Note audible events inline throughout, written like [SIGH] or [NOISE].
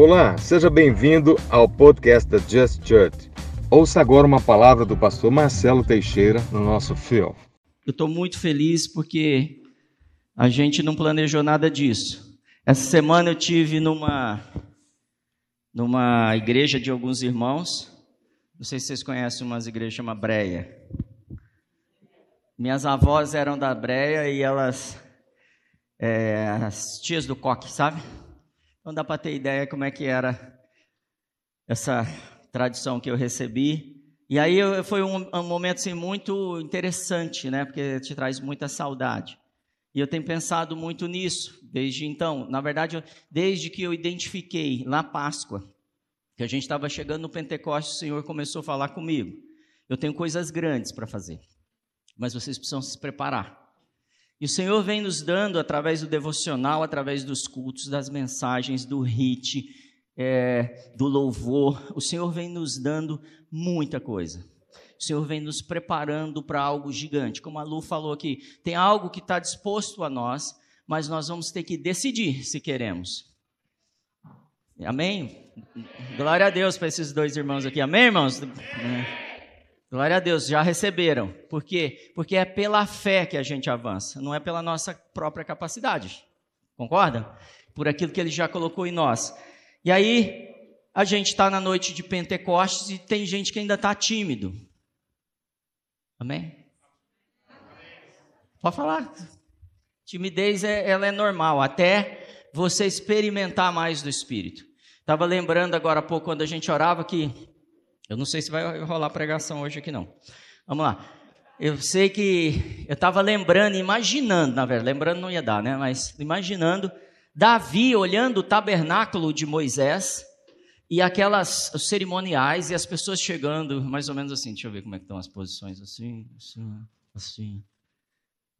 Olá, seja bem-vindo ao podcast da Just Church. Ouça agora uma palavra do pastor Marcelo Teixeira no nosso fio. Eu estou muito feliz porque a gente não planejou nada disso. Essa semana eu tive numa numa igreja de alguns irmãos. Não sei se vocês conhecem umas igrejas chama Breia. Minhas avós eram da Breia e elas é, as tias do coque, sabe? Então dá para ter ideia como é que era essa tradição que eu recebi. E aí foi um, um momento assim, muito interessante, né? Porque te traz muita saudade. E eu tenho pensado muito nisso desde então. Na verdade, desde que eu identifiquei na Páscoa, que a gente estava chegando no Pentecostes, o Senhor começou a falar comigo. Eu tenho coisas grandes para fazer, mas vocês precisam se preparar. E o Senhor vem nos dando, através do devocional, através dos cultos, das mensagens, do hit, é, do louvor, o Senhor vem nos dando muita coisa. O Senhor vem nos preparando para algo gigante. Como a Lu falou aqui, tem algo que está disposto a nós, mas nós vamos ter que decidir se queremos. Amém? Glória a Deus para esses dois irmãos aqui. Amém, irmãos? Amém. Glória a Deus, já receberam. Por quê? Porque é pela fé que a gente avança, não é pela nossa própria capacidade. Concorda? Por aquilo que ele já colocou em nós. E aí, a gente está na noite de Pentecostes e tem gente que ainda está tímido. Amém? Pode falar. Timidez é, ela é normal, até você experimentar mais do Espírito. Estava lembrando agora há pouco, quando a gente orava, que eu não sei se vai rolar pregação hoje aqui, não. Vamos lá. Eu sei que eu estava lembrando, imaginando, na verdade, lembrando não ia dar, né? Mas imaginando Davi olhando o tabernáculo de Moisés e aquelas os cerimoniais e as pessoas chegando, mais ou menos assim. Deixa eu ver como é que estão as posições. Assim, assim, assim,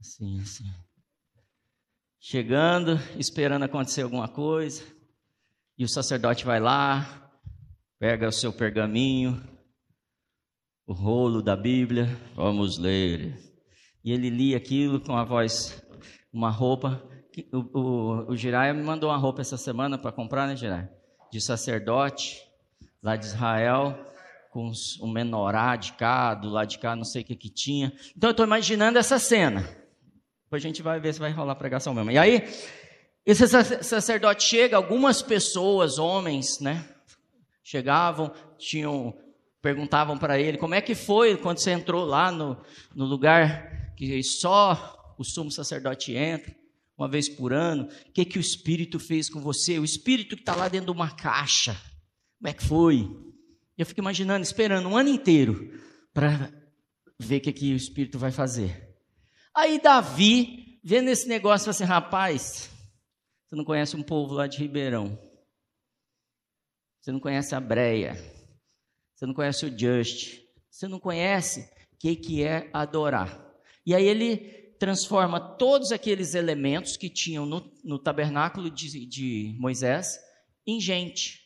assim, assim. Chegando, esperando acontecer alguma coisa. E o sacerdote vai lá, Pega o seu pergaminho, o rolo da Bíblia, vamos ler. E ele lia aquilo com a voz, uma roupa. O, o, o Jiraya me mandou uma roupa essa semana para comprar, né, Jiraya? De sacerdote, lá de Israel, com um menorá de cá, do lado de cá, não sei o que que tinha. Então eu estou imaginando essa cena. Depois a gente vai ver se vai rolar pregação mesmo. E aí, esse sacerdote chega, algumas pessoas, homens, né? Chegavam, tinham, perguntavam para ele como é que foi quando você entrou lá no, no lugar que só o sumo sacerdote entra, uma vez por ano, o que, que o Espírito fez com você? O Espírito que está lá dentro de uma caixa, como é que foi? Eu fico imaginando, esperando um ano inteiro para ver o que, que o Espírito vai fazer. Aí Davi, vendo esse negócio, falou assim: rapaz, você não conhece um povo lá de Ribeirão. Você não conhece a Breia. Você não conhece o Just. Você não conhece o que, que é adorar. E aí ele transforma todos aqueles elementos que tinham no, no tabernáculo de, de, Moisés em gente.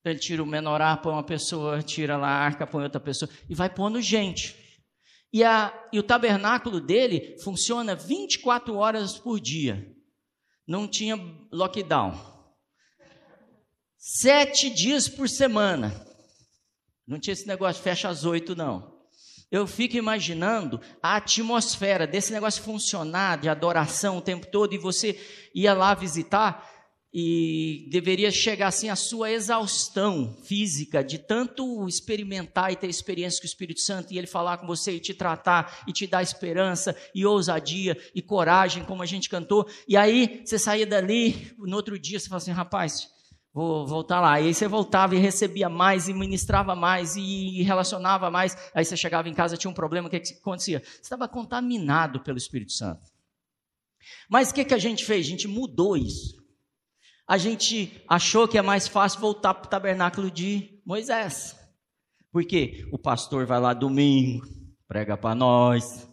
Então ele tira o menorá, põe uma pessoa, tira lá a arca, põe outra pessoa, e vai pondo gente. E, a, e o tabernáculo dele funciona 24 horas por dia. Não tinha lockdown sete dias por semana. Não tinha esse negócio, fecha às oito, não. Eu fico imaginando a atmosfera desse negócio funcionar, de adoração o tempo todo, e você ia lá visitar e deveria chegar assim a sua exaustão física de tanto experimentar e ter experiência com o Espírito Santo e ele falar com você e te tratar e te dar esperança e ousadia e coragem, como a gente cantou. E aí você saía dali, no outro dia você fala assim, rapaz, vou voltar lá. E aí você voltava e recebia mais, e ministrava mais, e relacionava mais. Aí você chegava em casa, tinha um problema, o que, que acontecia? Você estava contaminado pelo Espírito Santo. Mas o que, que a gente fez? A gente mudou isso. A gente achou que é mais fácil voltar para o tabernáculo de Moisés. Porque o pastor vai lá domingo, prega para nós,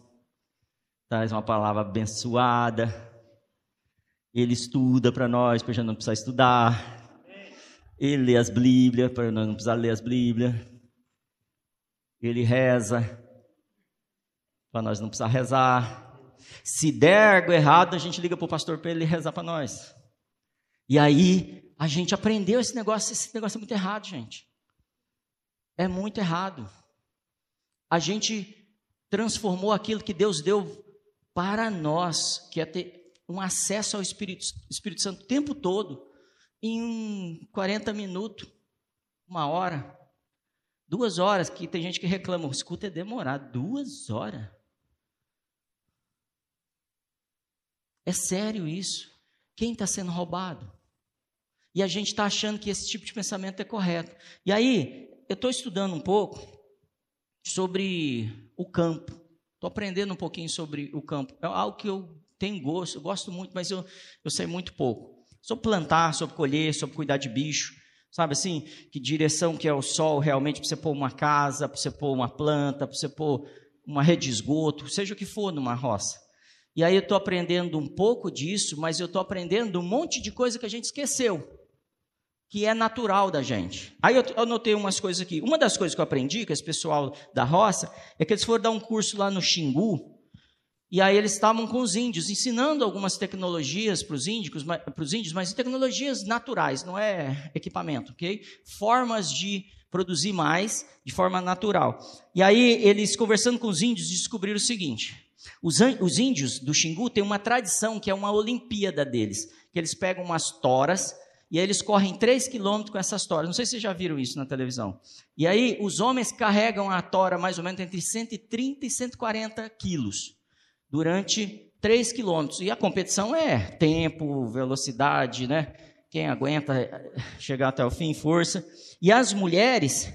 traz uma palavra abençoada, ele estuda para nós, porque já não precisa estudar, ele lê as Bíblias, para não precisar ler as Bíblias. Ele reza, para nós não precisar rezar. Se der algo errado, a gente liga para o pastor para ele rezar para nós. E aí A gente aprendeu esse negócio, esse negócio é muito errado, gente. É muito errado. A gente transformou aquilo que Deus deu para nós, que é ter um acesso ao Espírito, Espírito Santo o tempo todo, em 40 minutos, uma hora, duas horas, que tem gente que reclama, o escuta é demorado, duas horas. É sério isso? Quem está sendo roubado? E a gente está achando que esse tipo de pensamento é correto. E aí, eu estou estudando um pouco sobre o campo. Estou aprendendo um pouquinho sobre o campo. É algo que eu tenho gosto, eu gosto muito, mas eu, eu sei muito pouco. Sobre plantar, sobre colher, sobre cuidar de bicho. Sabe assim? Que direção que é o sol realmente para você pôr uma casa, para você pôr uma planta, para você pôr uma rede de esgoto, seja o que for numa roça. E aí eu estou aprendendo um pouco disso, mas eu estou aprendendo um monte de coisa que a gente esqueceu que é natural da gente. Aí eu anotei umas coisas aqui. Uma das coisas que eu aprendi com esse pessoal da roça é que eles foram dar um curso lá no Xingu, e aí eles estavam com os índios, ensinando algumas tecnologias para os índios, mas tecnologias naturais, não é equipamento, ok? Formas de produzir mais de forma natural. E aí eles, conversando com os índios, descobriram o seguinte: os, os índios do Xingu têm uma tradição que é uma Olimpíada deles, que eles pegam umas toras e aí eles correm 3 quilômetros com essas toras. Não sei se vocês já viram isso na televisão. E aí os homens carregam a tora mais ou menos entre 130 e 140 quilos durante 3 quilômetros. E a competição é tempo, velocidade, né? Quem aguenta chegar até o fim, força. E as mulheres,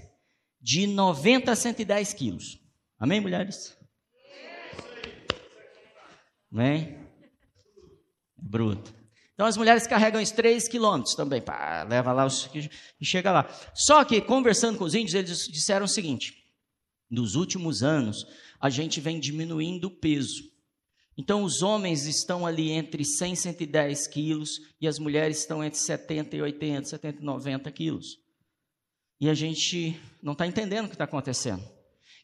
de 90 a 110 quilos. Amém, mulheres? Amém? Bruto. Então as mulheres carregam os 3 quilômetros também, pá, leva lá os, e chega lá. Só que conversando com os índios, eles disseram o seguinte: nos últimos anos a gente vem diminuindo o peso. Então os homens estão ali entre 100 e 110 quilos e as mulheres estão entre 70 e 80, 70 e 90 quilos. E a gente não está entendendo o que está acontecendo.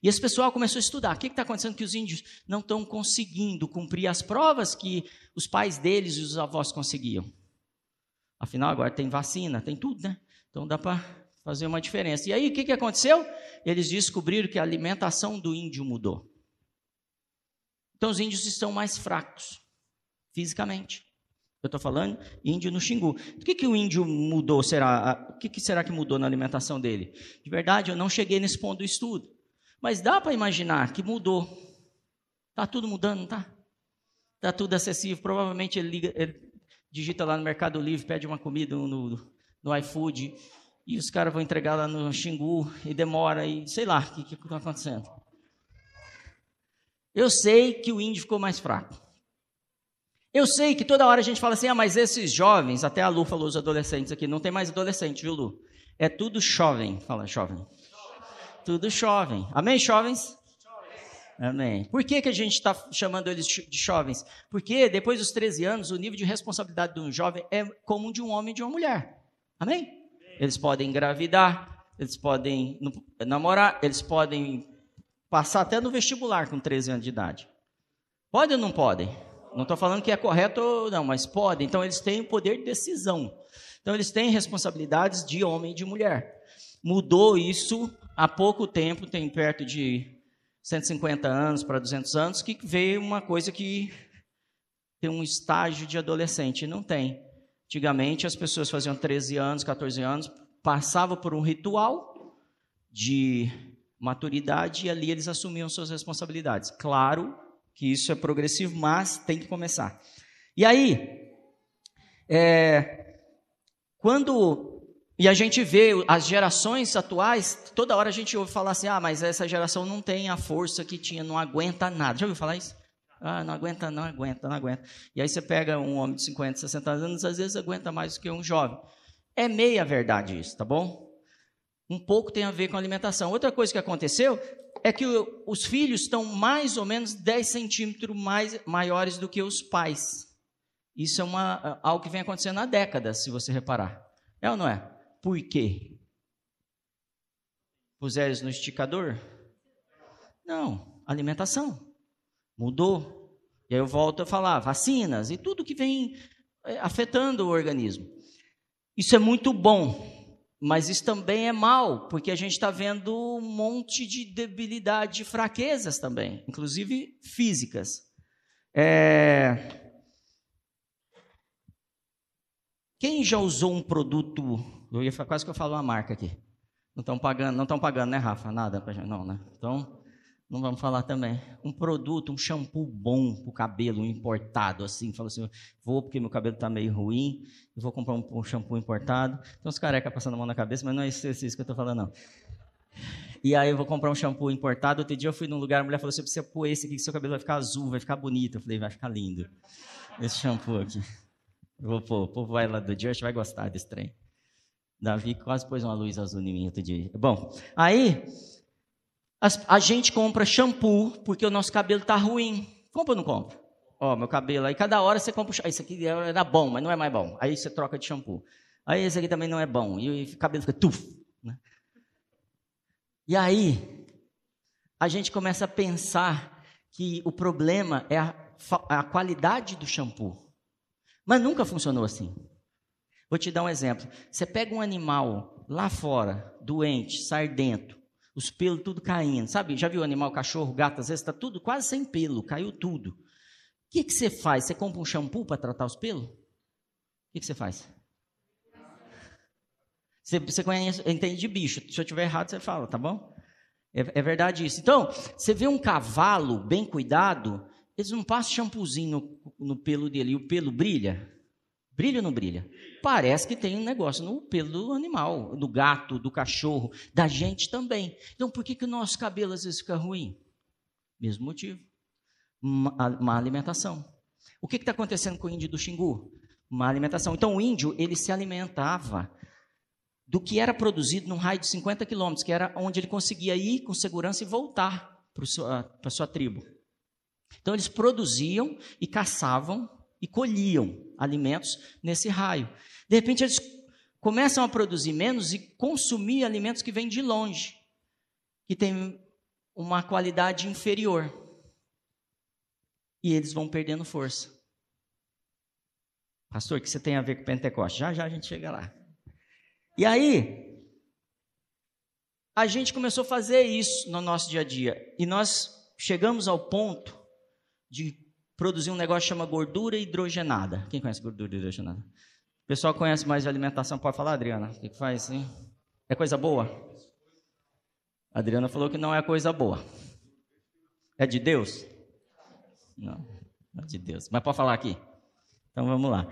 E esse pessoal começou a estudar. O que está acontecendo? Que os índios não estão conseguindo cumprir as provas que os pais deles e os avós conseguiam. Afinal, agora tem vacina, tem tudo, né? Então dá para fazer uma diferença. E aí, o que, que aconteceu? Eles descobriram que a alimentação do índio mudou. Então, os índios estão mais fracos, fisicamente. Eu estou falando índio no Xingu. O que, que o índio mudou? Será? O que, que será que mudou na alimentação dele? De verdade, eu não cheguei nesse ponto do estudo. Mas dá para imaginar que mudou. Está tudo mudando, não está? Está tudo acessível. Provavelmente ele, liga, ele digita lá no Mercado Livre, pede uma comida no, no iFood, e os caras vão entregar lá no Xingu, e demora, e sei lá o que está acontecendo. Eu sei que o índio ficou mais fraco. Eu sei que toda hora a gente fala assim, ah, mas esses jovens, até a Lu falou os adolescentes aqui, não tem mais adolescente, viu, Lu? É tudo jovem, fala jovem. Tudo jovem. Amém, jovens? Amém. Por que, que a gente está chamando eles de jovens? Porque depois dos 13 anos, o nível de responsabilidade de um jovem é como de um homem e de uma mulher. Amém? Eles podem engravidar, eles podem namorar, eles podem passar até no vestibular com 13 anos de idade. Podem ou não podem? Não estou falando que é correto ou não, mas podem. Então eles têm o poder de decisão. Então eles têm responsabilidades de homem e de mulher. Mudou isso há pouco tempo, tem perto de 150 anos para 200 anos, que veio uma coisa que tem um estágio de adolescente. Não tem. Antigamente as pessoas faziam 13 anos, 14 anos, passavam por um ritual de maturidade e ali eles assumiam suas responsabilidades. Claro que isso é progressivo, mas tem que começar. E aí, é, quando e a gente vê as gerações atuais, toda hora a gente ouve falar assim: ah, mas essa geração não tem a força que tinha, não aguenta nada. Já ouviu falar isso? Ah, não aguenta, não aguenta, não aguenta. E aí você pega um homem de 50, 60 anos, às vezes aguenta mais do que um jovem. É meia verdade isso, tá bom? Um pouco tem a ver com alimentação. Outra coisa que aconteceu é que os filhos estão mais ou menos 10 centímetros mais, maiores do que os pais. Isso é uma, algo que vem acontecendo há décadas, se você reparar. É ou não é? Por quê? Puseres no esticador? Não, alimentação. Mudou. E aí eu volto a falar, vacinas e tudo que vem é, afetando o organismo. Isso é muito bom, mas isso também é mal, porque a gente está vendo um monte de debilidade, de fraquezas também, inclusive físicas. É... Quem já usou um produto? Eu ia quase que eu falo uma marca aqui. Não estão pagando, não estão pagando, né, Rafa? Nada não, né? Então, não vamos falar também. Um produto, um shampoo bom para o cabelo, importado, assim. Fala assim, vou porque meu cabelo está meio ruim, vou comprar um, um, shampoo importado. Então, os careca passando a mão na cabeça, mas não é isso, isso que eu estou falando, não. E aí eu vou comprar um shampoo importado. Outro dia eu fui num lugar, a mulher falou assim, você pôr esse aqui que seu cabelo vai ficar azul, vai ficar bonito. Eu falei, vai ficar lindo. Esse shampoo aqui. Eu vou pôr, o povo vai lá do dia, vai gostar desse trem. Davi quase pôs uma luz azul em mim outro dia. Bom, aí a gente compra shampoo porque o nosso cabelo está ruim. Compra ou não compra? Ó, meu cabelo. Aí cada hora você compra. Esse aqui era bom, mas não é mais bom. Aí você troca de shampoo. Aí esse aqui também não é bom. E o cabelo fica tuf. Né? E aí a gente começa a pensar que o problema é a, a qualidade do shampoo. Mas nunca funcionou assim. Vou te dar um exemplo. Você pega um animal lá fora, doente, sardento, os pelos tudo caindo. Sabe, já viu animal, cachorro, gato, às vezes está tudo quase sem pelo, caiu tudo. O que, que você faz? Você compra um shampoo para tratar os pelos? O que, que você faz? Você, você conhece, entende de bicho. Se eu estiver errado, você fala, tá bom? É, é, verdade isso. Então, você vê um cavalo bem cuidado, eles não passam shampoozinho no, no pelo dele e o pelo brilha. Brilha ou não brilha? Parece que tem um negócio no pelo do animal, do gato, do cachorro, da gente também. Então, por que, que o nosso cabelo às vezes fica ruim? Mesmo motivo. Má alimentação. O que está acontecendo com o índio do Xingu? Má alimentação. Então, o índio, ele se alimentava do que era produzido num raio de 50 quilômetros, que era onde ele conseguia ir com segurança e voltar para a sua tribo. Então, eles produziam e caçavam e colhiam alimentos nesse raio. De repente, eles começam a produzir menos e consumir alimentos que vêm de longe, que têm uma qualidade inferior. E eles vão perdendo força. Pastor, o que você tem a ver com Pentecoste? Já já a gente chega lá. E aí, a gente começou a fazer isso no nosso dia a dia. E nós chegamos ao ponto de produzir um negócio que chama gordura hidrogenada. Quem conhece gordura hidrogenada? O pessoal conhece mais de alimentação, pode falar, Adriana? O que, faz? Hein? É coisa boa? A Adriana falou que não é coisa boa. É de Deus? Não, não é de Deus. Mas pode falar aqui. Então vamos lá.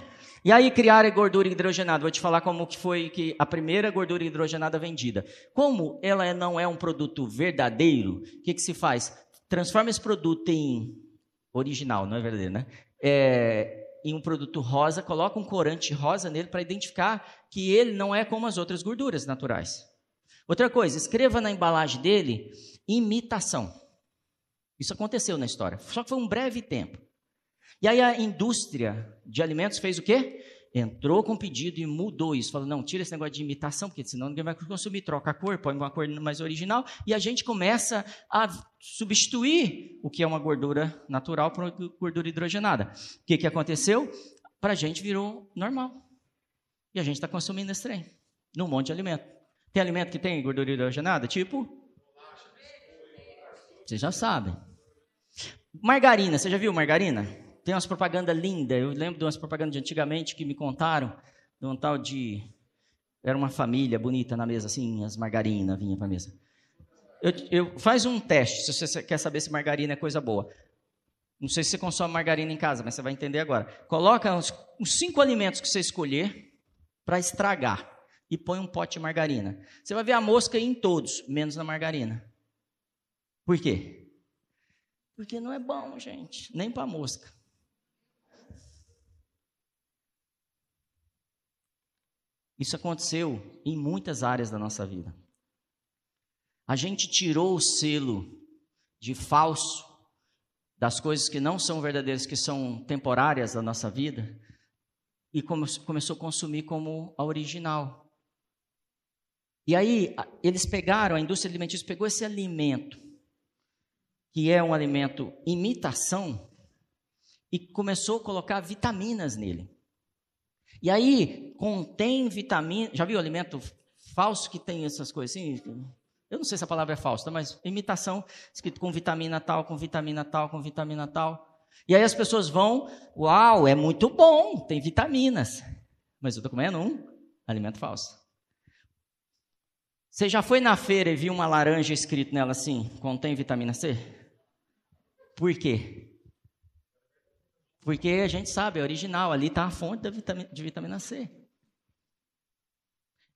E aí criar gordura hidrogenada. Vou te falar como que foi que a primeira gordura hidrogenada vendida. Como ela não é um produto verdadeiro, o que, que se faz? Transforma esse produto em original, não é verdadeiro, né? É, em um produto rosa, coloca um corante rosa nele para identificar que ele não é como as outras gorduras naturais. Outra coisa, escreva na embalagem dele imitação. Isso aconteceu na história, só que foi um breve tempo. E aí a indústria de alimentos fez o quê? Entrou com pedido e mudou isso. Falou, não, tira esse negócio de imitação, porque senão ninguém vai consumir. Troca a cor, põe uma cor mais original. E a gente começa a substituir o que é uma gordura natural por uma gordura hidrogenada. O que, que aconteceu? Para a gente virou normal. E a gente está consumindo esse trem, num monte de alimento. Tem alimento que tem gordura hidrogenada? Tipo? Vocês já sabem. Margarina, você já viu margarina? Tem umas propagandas lindas. Eu lembro de umas propagandas de antigamente que me contaram de um tal de. Era uma família bonita na mesa, assim, as margarinas vinham para a mesa. Eu, eu, faz um teste, se você quer saber se margarina é coisa boa. Não sei se você consome margarina em casa, mas você vai entender agora. Coloca uns cinco alimentos que você escolher para estragar e põe um pote de margarina. Você vai ver a mosca em todos, menos na margarina. Por quê? Porque não é bom, gente, nem para mosca. Isso aconteceu em muitas áreas da nossa vida. A gente tirou o selo de falso das coisas que não são verdadeiras, que são temporárias da nossa vida, e come começou a consumir como a original. E aí, eles pegaram, a indústria alimentícia pegou esse alimento, que é um alimento imitação, e começou a colocar vitaminas nele. E aí, contém vitamina. Já viu alimento falso que tem essas coisas assim? Eu não sei se a palavra é falsa, mas imitação, escrito com vitamina tal, com vitamina tal, com vitamina tal. E aí as pessoas vão, uau, é muito bom, tem vitaminas. Mas eu estou comendo um alimento falso. Você já foi na feira e viu uma laranja escrito nela assim, contém vitamina C? Por quê? Porque a gente sabe, é original, ali está a fonte vitamina, de vitamina C.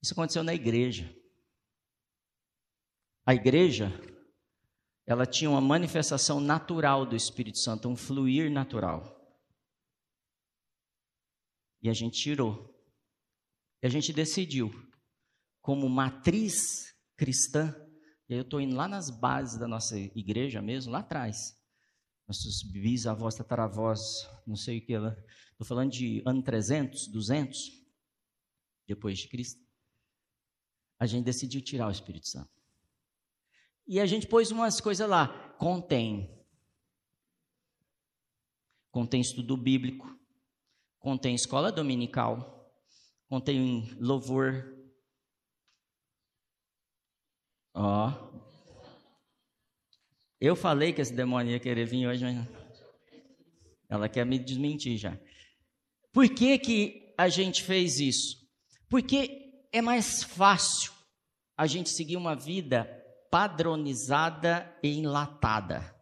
Isso aconteceu na igreja. A igreja, ela tinha uma manifestação natural do Espírito Santo, um fluir natural. E a gente tirou. E a gente decidiu, como matriz cristã, e aí eu estou indo lá nas bases da nossa igreja mesmo, lá atrás. Nossos bisavós, tataravós, não sei o que lá. Estou falando de ano 300, 200, depois de Cristo. A gente decidiu tirar o Espírito Santo. E a gente pôs umas coisas lá. Contém. Contém estudo bíblico. Contém escola dominical. Contém louvor. Ó. Eu falei que esse demônio ia querer vir hoje, mas ela quer me desmentir já. Por que, que a gente fez isso? Porque é mais fácil a gente seguir uma vida padronizada e enlatada.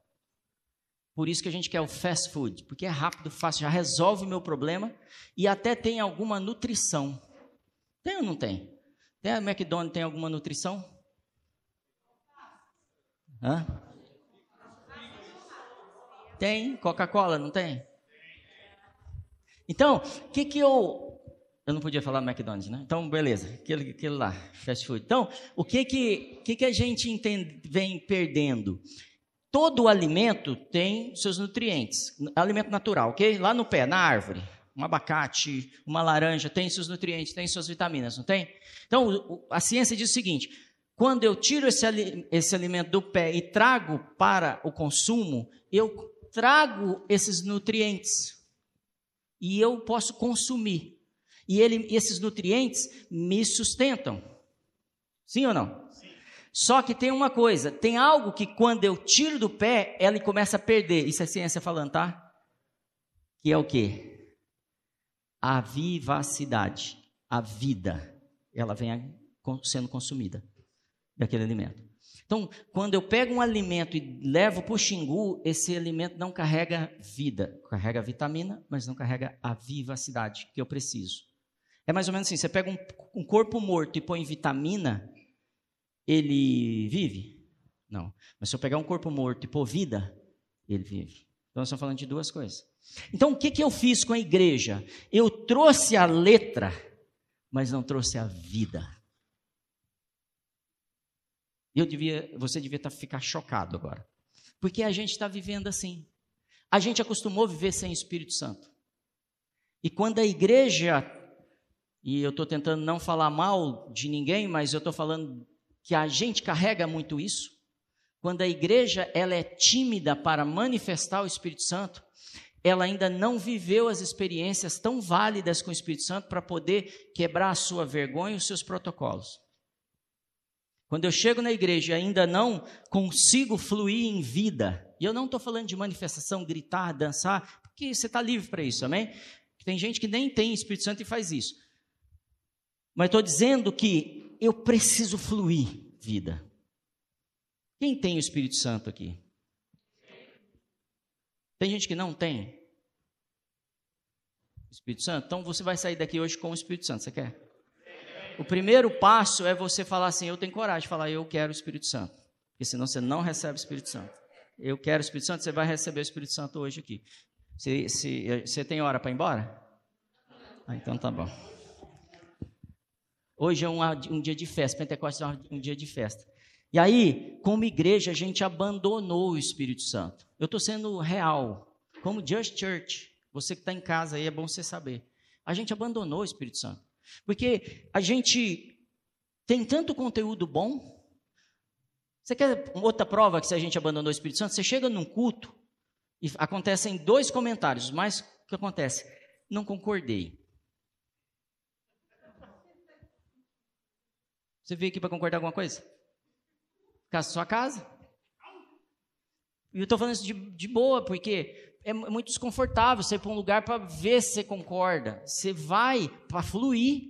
Por isso que a gente quer o fast food, porque é rápido, fácil, já resolve o meu problema e até tem alguma nutrição. Tem ou não tem? Tem a McDonald's tem alguma nutrição? Hã? Tem Coca-Cola, não tem? Então, o que que eu eu não podia falar McDonald's, né? Então, beleza, aquele, aquele lá, fast food. Então, o que que, que, que a gente entende, vem perdendo? Todo alimento tem seus nutrientes, alimento natural, ok? Lá no pé, na árvore, um abacate, uma laranja, tem seus nutrientes, tem suas vitaminas, não tem? Então, a ciência diz o seguinte: quando eu tiro esse, esse alimento do pé e trago para o consumo, eu trago esses nutrientes e eu posso consumir e ele, esses nutrientes me sustentam. Sim ou não? Sim. Só que tem uma coisa, tem algo que quando eu tiro do pé, ela começa a perder. Isso é ciência falando, tá? Que é o quê? A vivacidade, a vida, ela vem sendo consumida daquele alimento. Então, quando eu pego um alimento e levo para o xingu, esse alimento não carrega vida, carrega vitamina, mas não carrega a vivacidade que eu preciso. É mais ou menos assim: você pega um, um corpo morto e põe vitamina, ele vive? Não. Mas se eu pegar um corpo morto e pôr vida, ele vive. Então, nós estamos falando de duas coisas. Então, o que, que eu fiz com a igreja? Eu trouxe a letra, mas não trouxe a vida. Eu devia, você devia estar, tá, ficar chocado agora. Porque a gente está vivendo assim. A gente acostumou a viver sem Espírito Santo. E quando a igreja e eu estou tentando não falar mal de ninguém, mas eu estou falando que a gente carrega muito isso. Quando a igreja ela é tímida para manifestar o Espírito Santo, ela ainda não viveu as experiências tão válidas com o Espírito Santo para poder quebrar a sua vergonha e os seus protocolos. Quando eu chego na igreja e ainda não consigo fluir em vida, e eu não estou falando de manifestação, gritar, dançar, porque você está livre para isso, amém? Tem gente que nem tem Espírito Santo e faz isso. Mas estou dizendo que eu preciso fluir vida. Quem tem o Espírito Santo aqui? Tem gente que não tem? Espírito Santo? Então você vai sair daqui hoje com o Espírito Santo, você quer? O primeiro passo é você falar assim: eu tenho coragem de falar, eu quero o Espírito Santo. Porque senão você não recebe o Espírito Santo. Eu quero o Espírito Santo, você vai receber o Espírito Santo hoje aqui. Se, se, você tem hora para ir embora? Ah, então tá bom. Hoje é um, um dia de festa, Pentecostes é um dia de festa. E aí, como igreja, a gente abandonou o Espírito Santo. Eu estou sendo real. Como Just Church, você que está em casa aí, é bom você saber. A gente abandonou o Espírito Santo. Porque a gente tem tanto conteúdo bom. Você quer outra prova que se a gente abandonou o Espírito Santo? Você chega num culto e acontecem dois comentários, mas o que acontece? Não concordei. Você veio aqui para concordar alguma coisa? Casa sua casa? E eu estou falando isso de, de boa, porque é muito desconfortável você ir para um lugar para ver se você concorda. Você vai para fluir.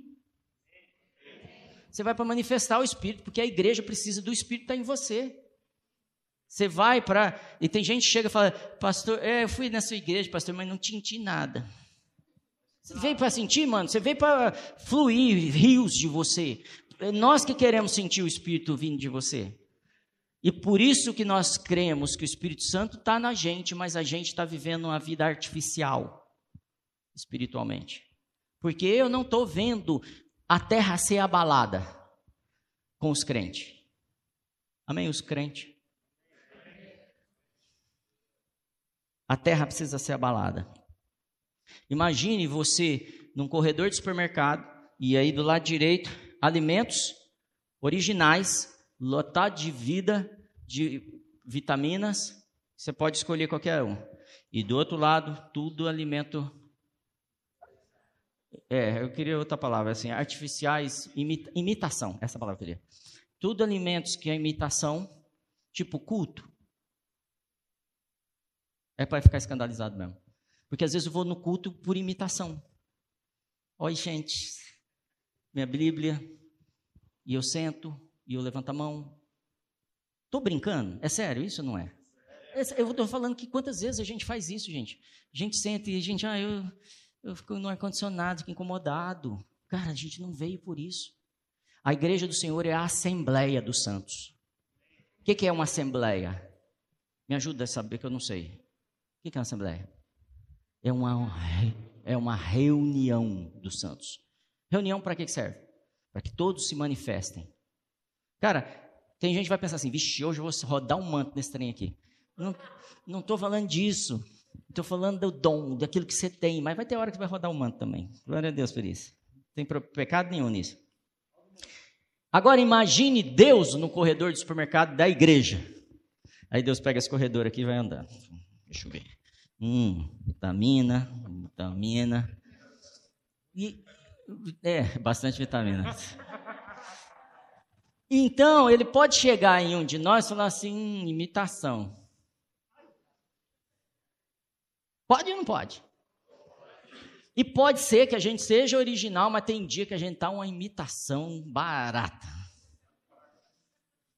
Você vai para manifestar o Espírito, porque a igreja precisa do Espírito estar tá em você. Você vai para. E tem gente que chega e fala, pastor, é, eu fui nessa igreja, pastor, mas não senti nada. Você veio para sentir, mano? Você veio para fluir rios de você. É nós que queremos sentir o Espírito vindo de você. E por isso que nós cremos que o Espírito Santo está na gente, mas a gente está vivendo uma vida artificial, espiritualmente. Porque eu não estou vendo a terra ser abalada com os crentes. Amém? Os crentes. A terra precisa ser abalada. Imagine você num corredor de supermercado e aí do lado direito, alimentos originais lotado de vida, de vitaminas, você pode escolher qualquer um. E do outro lado, tudo alimento. É, eu queria outra palavra, assim, artificiais, imita, imitação, essa palavra eu queria. Tudo alimentos que é imitação, tipo culto. É para ficar escandalizado mesmo. Porque às vezes eu vou no culto por imitação. Oi, gente, minha Bíblia, e eu sento, e eu levanto a mão. Estou brincando? É sério, isso não é? Eu estou falando que quantas vezes a gente faz isso, gente. A gente sente e a gente, ah, eu, eu fico no ar-condicionado, fico incomodado. Cara, a gente não veio por isso. A igreja do Senhor é a Assembleia dos Santos. O que, que é uma Assembleia? Me ajuda a saber que eu não sei. O que, que é uma Assembleia? É uma, é uma reunião dos santos. Reunião para que serve? Para que todos se manifestem. Cara, tem gente que vai pensar assim, vixe, hoje eu vou rodar um manto nesse trem aqui. Não estou falando disso. Estou falando do dom, daquilo que você tem. Mas vai ter hora que vai rodar um manto também. Glória a Deus por isso. Não tem pecado nenhum nisso. Agora imagine Deus no corredor do supermercado da igreja. Aí Deus pega esse corredor aqui e vai andando. Deixa eu ver. Hum, vitamina, vitamina. E, é, bastante vitamina. Então, ele pode chegar em um de nós e falar assim: hum, imitação. Pode ou não pode? E pode ser que a gente seja original, mas tem dia que a gente tá uma imitação barata.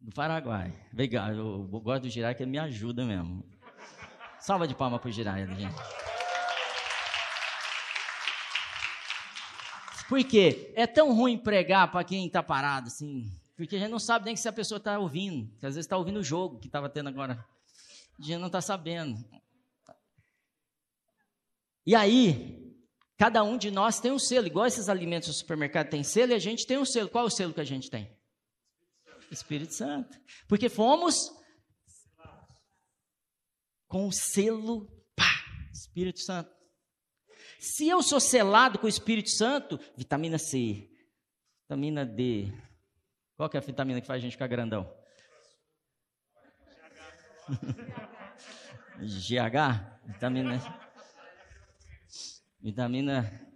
Do Paraguai. Eu, eu gosto do Girai que ele me ajuda mesmo. Salva de palma pro Girai, gente. Por quê? É tão ruim pregar para quem está parado assim. Porque a gente não sabe nem se a pessoa está ouvindo. Que às vezes está ouvindo o jogo que estava tendo agora. A gente não está sabendo. E aí, cada um de nós tem um selo. Igual esses alimentos do supermercado tem selo e a gente tem um selo. Qual é o selo que a gente tem? Espírito Santo. Porque fomos com o selo, pá, Espírito Santo. Se eu sou selado com o Espírito Santo, vitamina C, vitamina D, qual que é a vitamina que faz a gente ficar grandão? GH? [LAUGHS] Vitamina. Vitamina.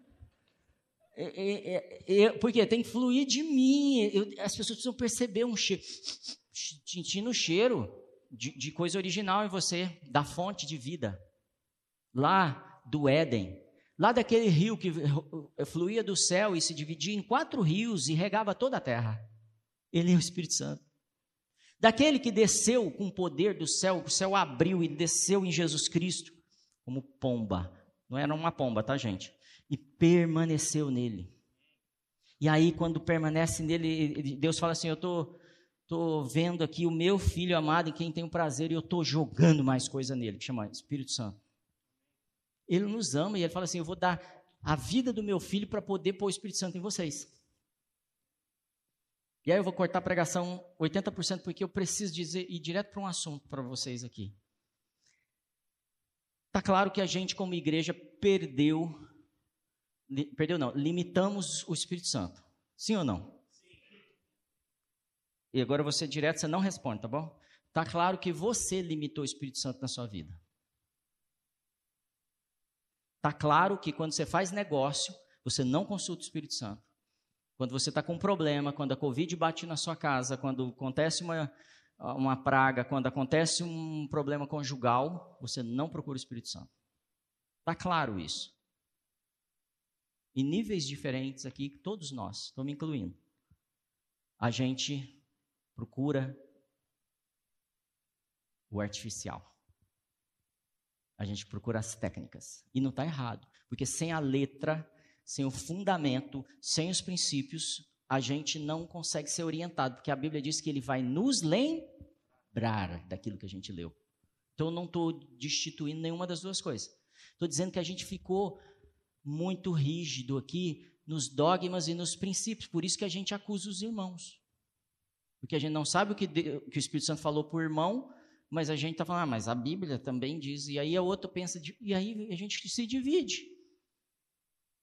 É, é, é, é, porque tem que fluir de mim. Eu, as pessoas precisam perceber um cheiro. Sentindo o cheiro de, de coisa original em você, da fonte de vida. Lá do Éden. Lá daquele rio que fluía do céu e se dividia em quatro rios e regava toda a terra. Ele é o Espírito Santo. Daquele que desceu com o poder do céu, o céu abriu e desceu em Jesus Cristo como pomba. Não era uma pomba, tá, gente? E permaneceu nele. E aí, quando permanece nele, Deus fala assim: Eu tô, tô vendo aqui o meu filho amado em quem tenho prazer, e eu estou jogando mais coisa nele, que chama Espírito Santo. Ele nos ama e ele fala assim: Eu vou dar a vida do meu filho para poder pôr o Espírito Santo em vocês. E aí eu vou cortar a pregação 80% porque eu preciso dizer ir direto para um assunto para vocês aqui. Tá claro que a gente como igreja perdeu perdeu não, limitamos o Espírito Santo. Sim ou não? Sim. E agora você direto, você não responde, tá bom? Tá claro que você limitou o Espírito Santo na sua vida. Tá claro que quando você faz negócio, você não consulta o Espírito Santo. Quando você está com um problema, quando a Covid bate na sua casa, quando acontece uma, uma praga, quando acontece um problema conjugal, você não procura o Espírito Santo. Está claro isso. Em níveis diferentes aqui, todos nós, estou me incluindo, a gente procura o artificial. A gente procura as técnicas. E não está errado, porque sem a letra, sem o fundamento, sem os princípios, a gente não consegue ser orientado, porque a Bíblia diz que ele vai nos lembrar daquilo que a gente leu. Então eu não estou destituindo nenhuma das duas coisas. Estou dizendo que a gente ficou muito rígido aqui nos dogmas e nos princípios, por isso que a gente acusa os irmãos. Porque a gente não sabe o que, que o Espírito Santo falou para o irmão, mas a gente está falando, ah, mas a Bíblia também diz, e aí a outra pensa, e aí a gente se divide.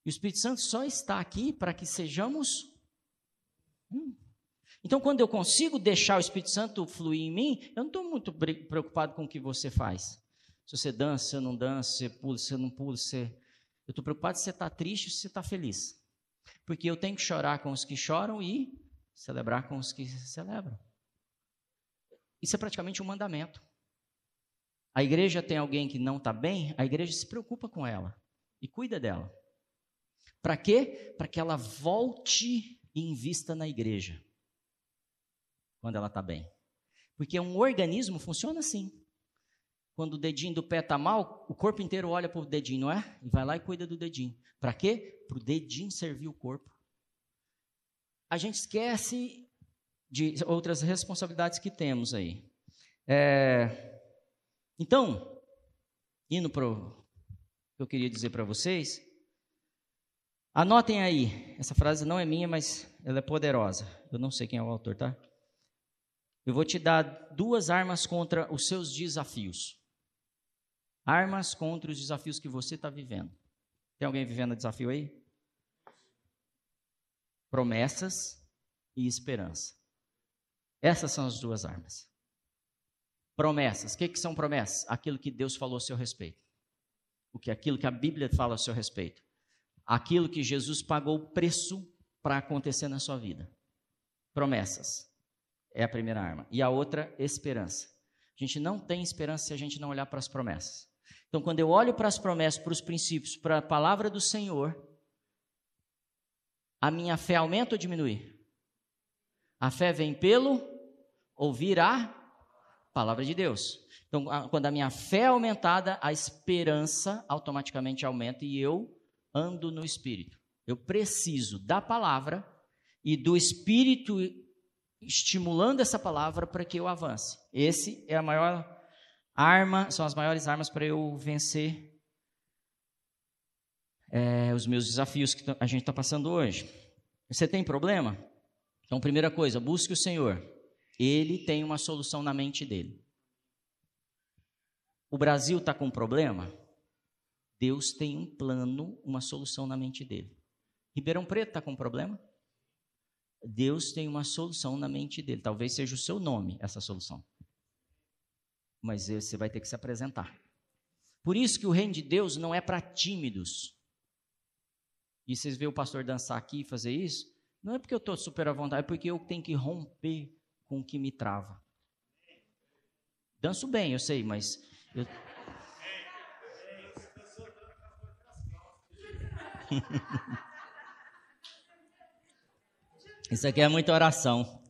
E o Espírito Santo só está aqui para que sejamos. Hum. Então, quando eu consigo deixar o Espírito Santo fluir em mim, eu não estou muito preocupado com o que você faz. Se você dança, se não dança, se você pula, se não pula, se. Eu estou preocupado se você está triste se você está feliz. Porque eu tenho que chorar com os que choram e celebrar com os que celebram. Isso é praticamente um mandamento. A igreja tem alguém que não está bem, a igreja se preocupa com ela e cuida dela. Para quê? Para que ela volte e invista na igreja quando ela está bem. Porque um organismo funciona assim. Quando o dedinho do pé está mal, o corpo inteiro olha para o dedinho, não é? E vai lá e cuida do dedinho. Para quê? Para o dedinho servir o corpo. A gente esquece de outras responsabilidades que temos aí. É, então, indo para o que eu queria dizer para vocês, anotem aí, essa frase não é minha, mas ela é poderosa. Eu não sei quem é o autor, tá? Eu vou te dar duas armas contra os seus desafios. Armas contra os desafios que você está vivendo. Tem alguém vivendo desafio aí? Promessas e esperança. Essas são as duas armas. Promessas. O que, que são promessas? Aquilo que Deus falou a seu respeito. O que aquilo que a Bíblia fala a seu respeito. Aquilo que Jesus pagou o preço para acontecer na sua vida. Promessas. É a primeira arma. E a outra, esperança. A gente não tem esperança se a gente não olhar para as promessas. Então, quando eu olho para as promessas, para os princípios, para a palavra do Senhor, a minha fé aumenta ou diminui? A fé vem pelo ouvir a palavra de Deus. Então, quando a minha fé é aumentada, a esperança automaticamente aumenta e eu ando no Espírito. Eu preciso da palavra e do Espírito estimulando essa palavra para que eu avance. Esse é a maior arma, são as maiores armas para eu vencer é, os meus desafios que a gente está passando hoje. Você tem problema? Então, primeira coisa, busque o Senhor. Ele tem uma solução na mente dele. O Brasil está com um problema? Deus tem um plano, uma solução na mente dele. Ribeirão Preto está com problema? Deus tem uma solução na mente dele. Talvez seja o seu nome essa solução. Mas você vai ter que se apresentar. Por isso que o reino de Deus não é para tímidos. E vocês vê o pastor dançar aqui e fazer isso? Não é porque eu estou super à vontade, é porque eu tenho que romper com o que me trava. Danço bem, eu sei, mas. Eu... [LAUGHS] Isso aqui é muita oração.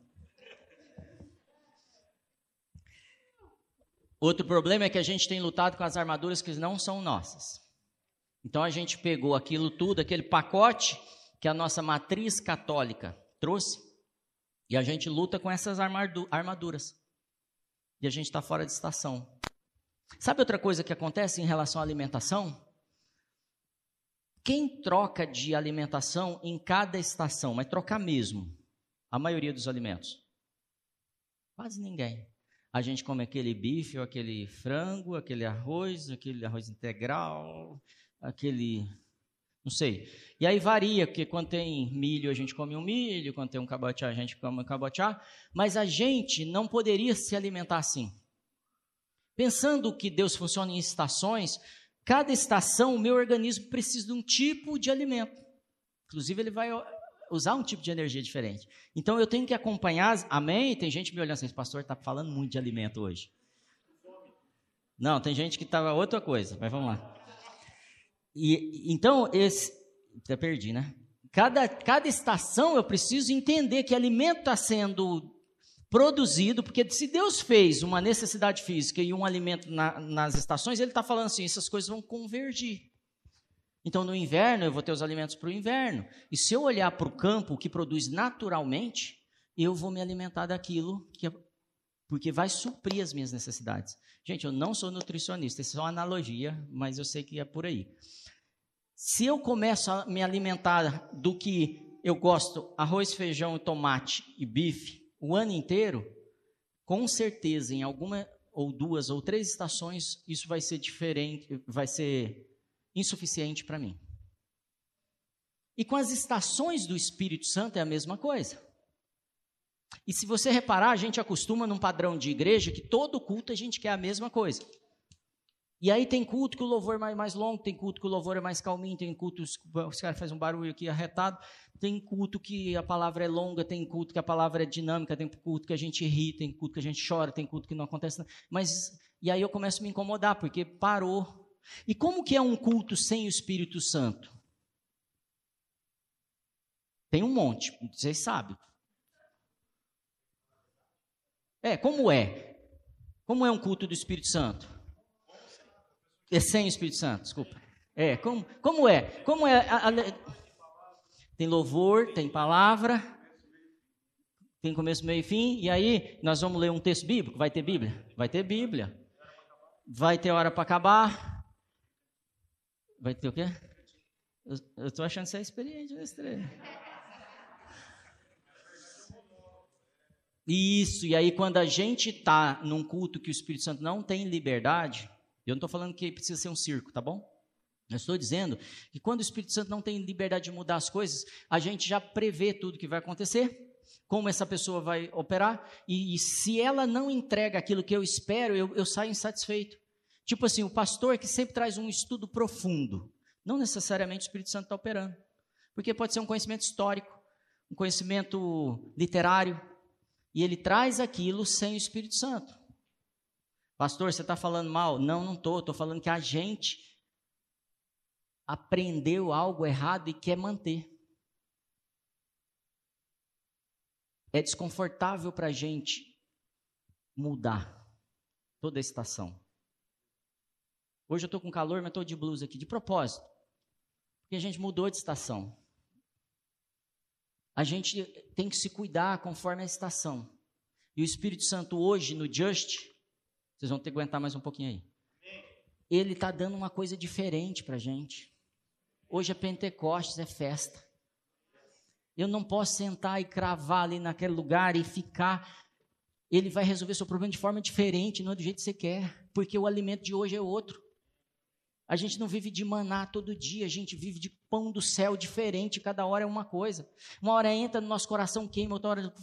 Outro problema é que a gente tem lutado com as armaduras que não são nossas. Então a gente pegou aquilo tudo, aquele pacote que a nossa matriz católica trouxe, e a gente luta com essas armaduras. E a gente está fora de estação. Sabe outra coisa que acontece em relação à alimentação? Quem troca de alimentação em cada estação, mas trocar mesmo, a maioria dos alimentos? Quase ninguém. A gente come aquele bife, ou aquele frango, aquele arroz, aquele arroz integral, aquele não sei. E aí varia, porque quando tem milho a gente come um milho, quando tem um cabotiá a gente come um cabotiá, mas a gente não poderia se alimentar assim. Pensando que Deus funciona em estações, cada estação o meu organismo precisa de um tipo de alimento. Inclusive ele vai usar um tipo de energia diferente. Então eu tenho que acompanhar, amém? Tem gente me olhando assim, pastor está falando muito de alimento hoje. Não, tem gente que estava outra coisa, mas vamos lá. E, então, esse. Até perdi, né? Cada, cada estação eu preciso entender que alimento está sendo produzido, porque se Deus fez uma necessidade física e um alimento na, nas estações, Ele está falando assim: essas coisas vão convergir. Então, no inverno, eu vou ter os alimentos para o inverno. E se eu olhar para o campo, que produz naturalmente, eu vou me alimentar daquilo que, porque vai suprir as minhas necessidades. Gente, eu não sou nutricionista, isso é uma analogia, mas eu sei que é por aí. Se eu começo a me alimentar do que eu gosto, arroz, feijão, tomate e bife, o ano inteiro, com certeza, em alguma ou duas ou três estações, isso vai ser diferente, vai ser insuficiente para mim. E com as estações do Espírito Santo é a mesma coisa. E se você reparar, a gente acostuma num padrão de igreja que todo culto a gente quer a mesma coisa. E aí tem culto que o louvor é mais, longo, tem culto que o louvor é mais calminho, tem cultos que os caras fazem um barulho aqui arretado, tem culto que a palavra é longa, tem culto que a palavra é dinâmica, tem culto que a gente ri, tem culto que a gente chora, tem culto que não acontece nada. Mas, e aí eu começo a me incomodar, porque parou e como que é um culto sem o Espírito Santo? Tem um monte, vocês sabem. É, como é? Como é um culto do Espírito Santo? É sem o Espírito Santo, desculpa. É, como, como é? Como é? A, a, tem louvor, tem palavra, tem começo, meio e fim, e aí nós vamos ler um texto bíblico? Vai ter Bíblia? Vai ter Bíblia. Vai ter hora para acabar, Vai ter o quê? Eu, estou achando que você é experiente nesse treino. Isso, e aí quando a gente está num culto que o Espírito Santo não tem liberdade, eu não estou falando que precisa ser um circo, tá bom? Eu estou dizendo que quando o Espírito Santo não tem liberdade de mudar as coisas, a gente já prevê tudo que vai acontecer, como essa pessoa vai operar, e, e se ela não entrega aquilo que eu espero, eu, eu saio insatisfeito. Tipo assim, o pastor que sempre traz um estudo profundo. Não necessariamente o Espírito Santo está operando. Porque pode ser um conhecimento histórico, um conhecimento literário, e ele traz aquilo sem o Espírito Santo. Pastor, você está falando mal? Não, não estou. Estou falando que a gente aprendeu algo errado e quer manter. É desconfortável para a gente mudar toda a estação. Hoje eu estou com calor, mas estou de blusa aqui, de propósito. Porque a gente mudou de estação. A gente tem que se cuidar conforme a estação. E o Espírito Santo hoje, no Just, vocês vão ter que aguentar mais um pouquinho aí. Ele está dando uma coisa diferente para a gente. Hoje é Pentecostes, é festa. Eu não posso sentar e cravar ali naquele lugar e ficar. Ele vai resolver seu problema de forma diferente, não é do jeito que você quer, porque o alimento de hoje é outro. A gente não vive de maná todo dia, a gente vive de pão do céu diferente, cada hora é uma coisa. Uma hora entra no nosso coração, queima, outra hora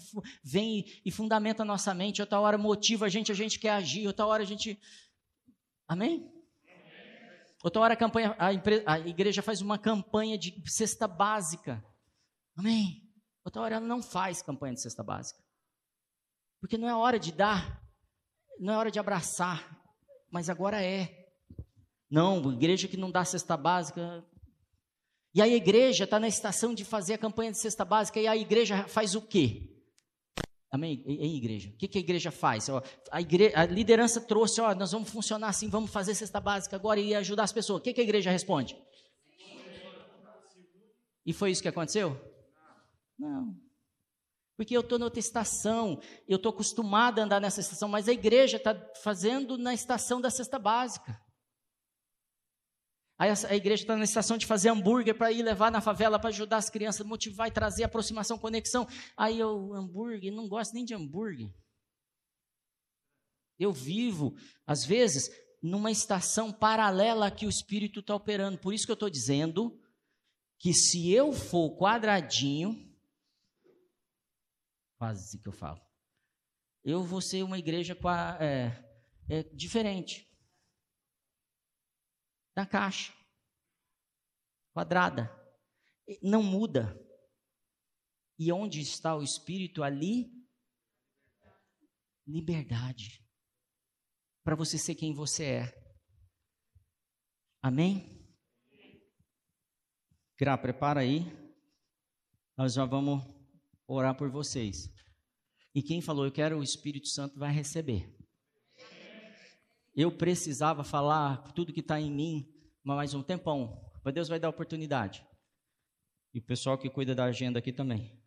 vem e fundamenta a nossa mente, outra hora motiva a gente, a gente quer agir, outra hora a gente. Amém? Outra hora a, campanha, a, empresa, a igreja faz uma campanha de cesta básica. Amém? Outra hora ela não faz campanha de cesta básica. Porque não é hora de dar, não é hora de abraçar, mas agora é. Não, igreja que não dá cesta básica. E a igreja está na estação de fazer a campanha de cesta básica, e a igreja faz o quê? Amém? Em igreja. O que, que a igreja faz? A, igreja, a liderança trouxe, ó, nós vamos funcionar assim, vamos fazer cesta básica agora e ajudar as pessoas. O que, que a igreja responde? E foi isso que aconteceu? Não. Porque eu estou na outra estação, eu estou acostumado a andar nessa estação, mas a igreja está fazendo na estação da cesta básica. Aí a igreja está na estação de fazer hambúrguer para ir levar na favela para ajudar as crianças, motivar e trazer aproximação, conexão. Aí eu, hambúrguer, não gosto nem de hambúrguer. Eu vivo, às vezes, numa estação paralela que o Espírito está operando. Por isso que eu estou dizendo que se eu for quadradinho, quase que eu falo, eu vou ser uma igreja é, é, diferente da caixa quadrada. Não muda. E onde está o Espírito ali? Liberdade. Para você ser quem você é. Amém? Gra, prepara aí. Nós já vamos orar por vocês. E quem falou, eu quero o Espírito Santo, vai receber. Eu precisava falar tudo que está em mim, mais um tempão. Mas Deus vai dar oportunidade. E o pessoal que cuida da agenda aqui também.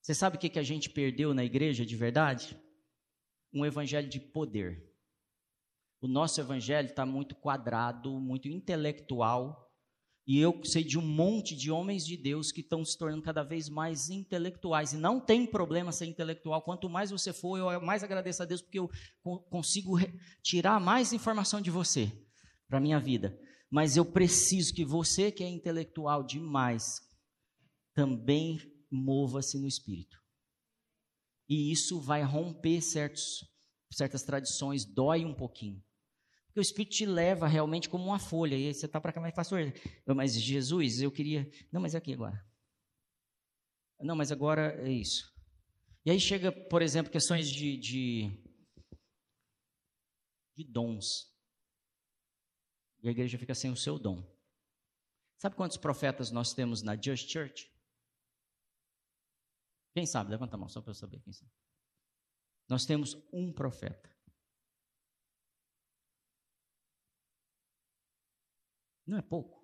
Você sabe o que, que a gente perdeu na igreja de verdade? Um evangelho de poder. O nosso evangelho está muito quadrado, muito intelectual. E eu sei de um monte de homens de Deus que estão se tornando cada vez mais intelectuais. E não tem problema ser intelectual. Quanto mais você for, eu mais agradeço a Deus porque eu consigo tirar mais informação de você para a minha vida. Mas eu preciso que você, que é intelectual demais, também mova-se no espírito. E isso vai romper certos, certas tradições, dói um pouquinho. Porque o Espírito te leva realmente como uma folha. E aí você está para cá, mas pastor, mas Jesus, eu queria. Não, mas é aqui agora. Não, mas agora é isso. E aí chega, por exemplo, questões de, de, de dons. E a igreja fica sem o seu dom. Sabe quantos profetas nós temos na Just Church? Quem sabe? Levanta a mão, só para eu saber quem sabe. Nós temos um profeta. Não é pouco.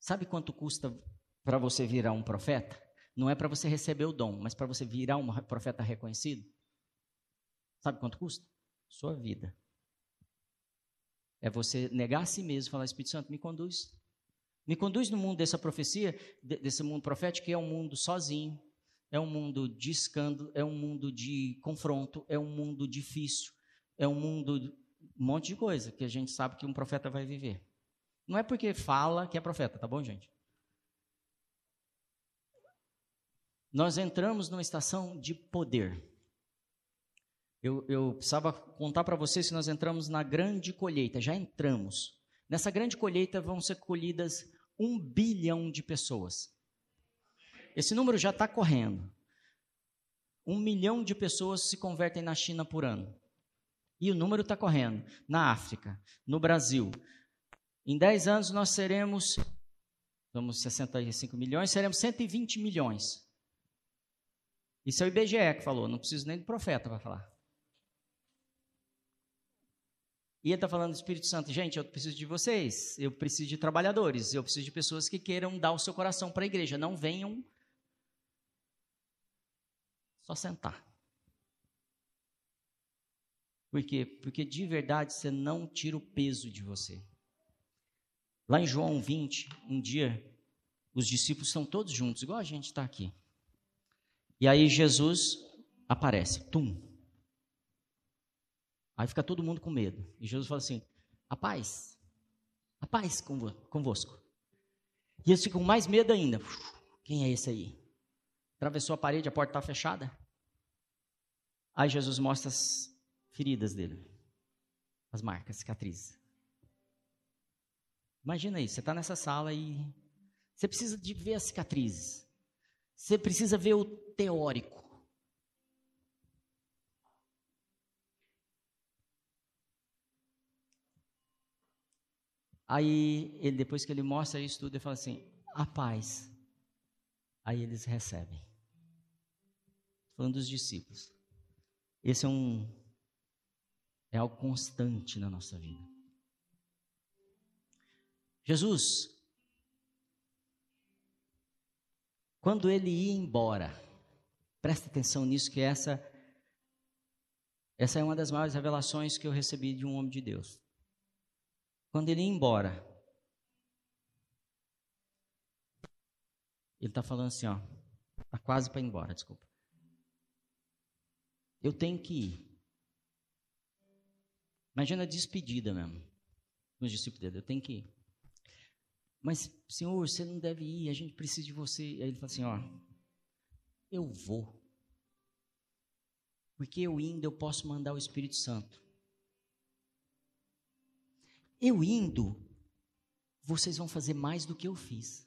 Sabe quanto custa para você virar um profeta? Não é para você receber o dom, mas para você virar um profeta reconhecido. Sabe quanto custa? sua vida. É você negar a si mesmo, falar, Espírito Santo, me conduz. Me conduz no mundo dessa profecia, desse mundo profético, que é um mundo sozinho, é um mundo de escândalo, é um mundo de confronto, é um mundo difícil, é um mundo, um monte de coisa que a gente sabe que um profeta vai viver. Não é porque fala que é profeta, tá bom, gente? Nós entramos numa estação de poder. Eu, eu precisava contar para vocês que nós entramos na grande colheita, já entramos. Nessa grande colheita vão ser colhidas um bilhão de pessoas. Esse número já está correndo. Um milhão de pessoas se convertem na China por ano. E o número está correndo. Na África, no Brasil. Em 10 anos nós seremos, somos 65 milhões, seremos 120 milhões. Isso é o IBGE que falou, não preciso nem do profeta para falar. E ele está falando do Espírito Santo, gente, eu preciso de vocês, eu preciso de trabalhadores, eu preciso de pessoas que queiram dar o seu coração para a igreja, não venham só sentar. Por quê? Porque de verdade você não tira o peso de você. Lá em João 20, um dia, os discípulos estão todos juntos, igual a gente está aqui. E aí Jesus aparece, tum, Aí fica todo mundo com medo. E Jesus fala assim: a paz, a paz convosco. E eles ficam com mais medo ainda. Quem é esse aí? Atravessou a parede, a porta está fechada. Aí Jesus mostra feridas dele, as marcas, cicatrizes. Imagina isso, você está nessa sala e você precisa de ver as cicatrizes. Você precisa ver o teórico. Aí, ele, depois que ele mostra isso tudo, ele fala assim: a paz. Aí eles recebem. Falando dos discípulos. Esse é um. É algo constante na nossa vida. Jesus, quando ele ia embora, presta atenção nisso, que essa, essa é uma das maiores revelações que eu recebi de um homem de Deus. Quando ele ia embora, ele está falando assim, ó, está quase para ir embora, desculpa. Eu tenho que ir. Imagina a despedida mesmo, nos discípulos dele, eu tenho que ir. Mas, Senhor, você não deve ir, a gente precisa de você. Aí ele fala assim, ó, eu vou. Porque eu indo, eu posso mandar o Espírito Santo. eu indo, vocês vão fazer mais do que eu fiz.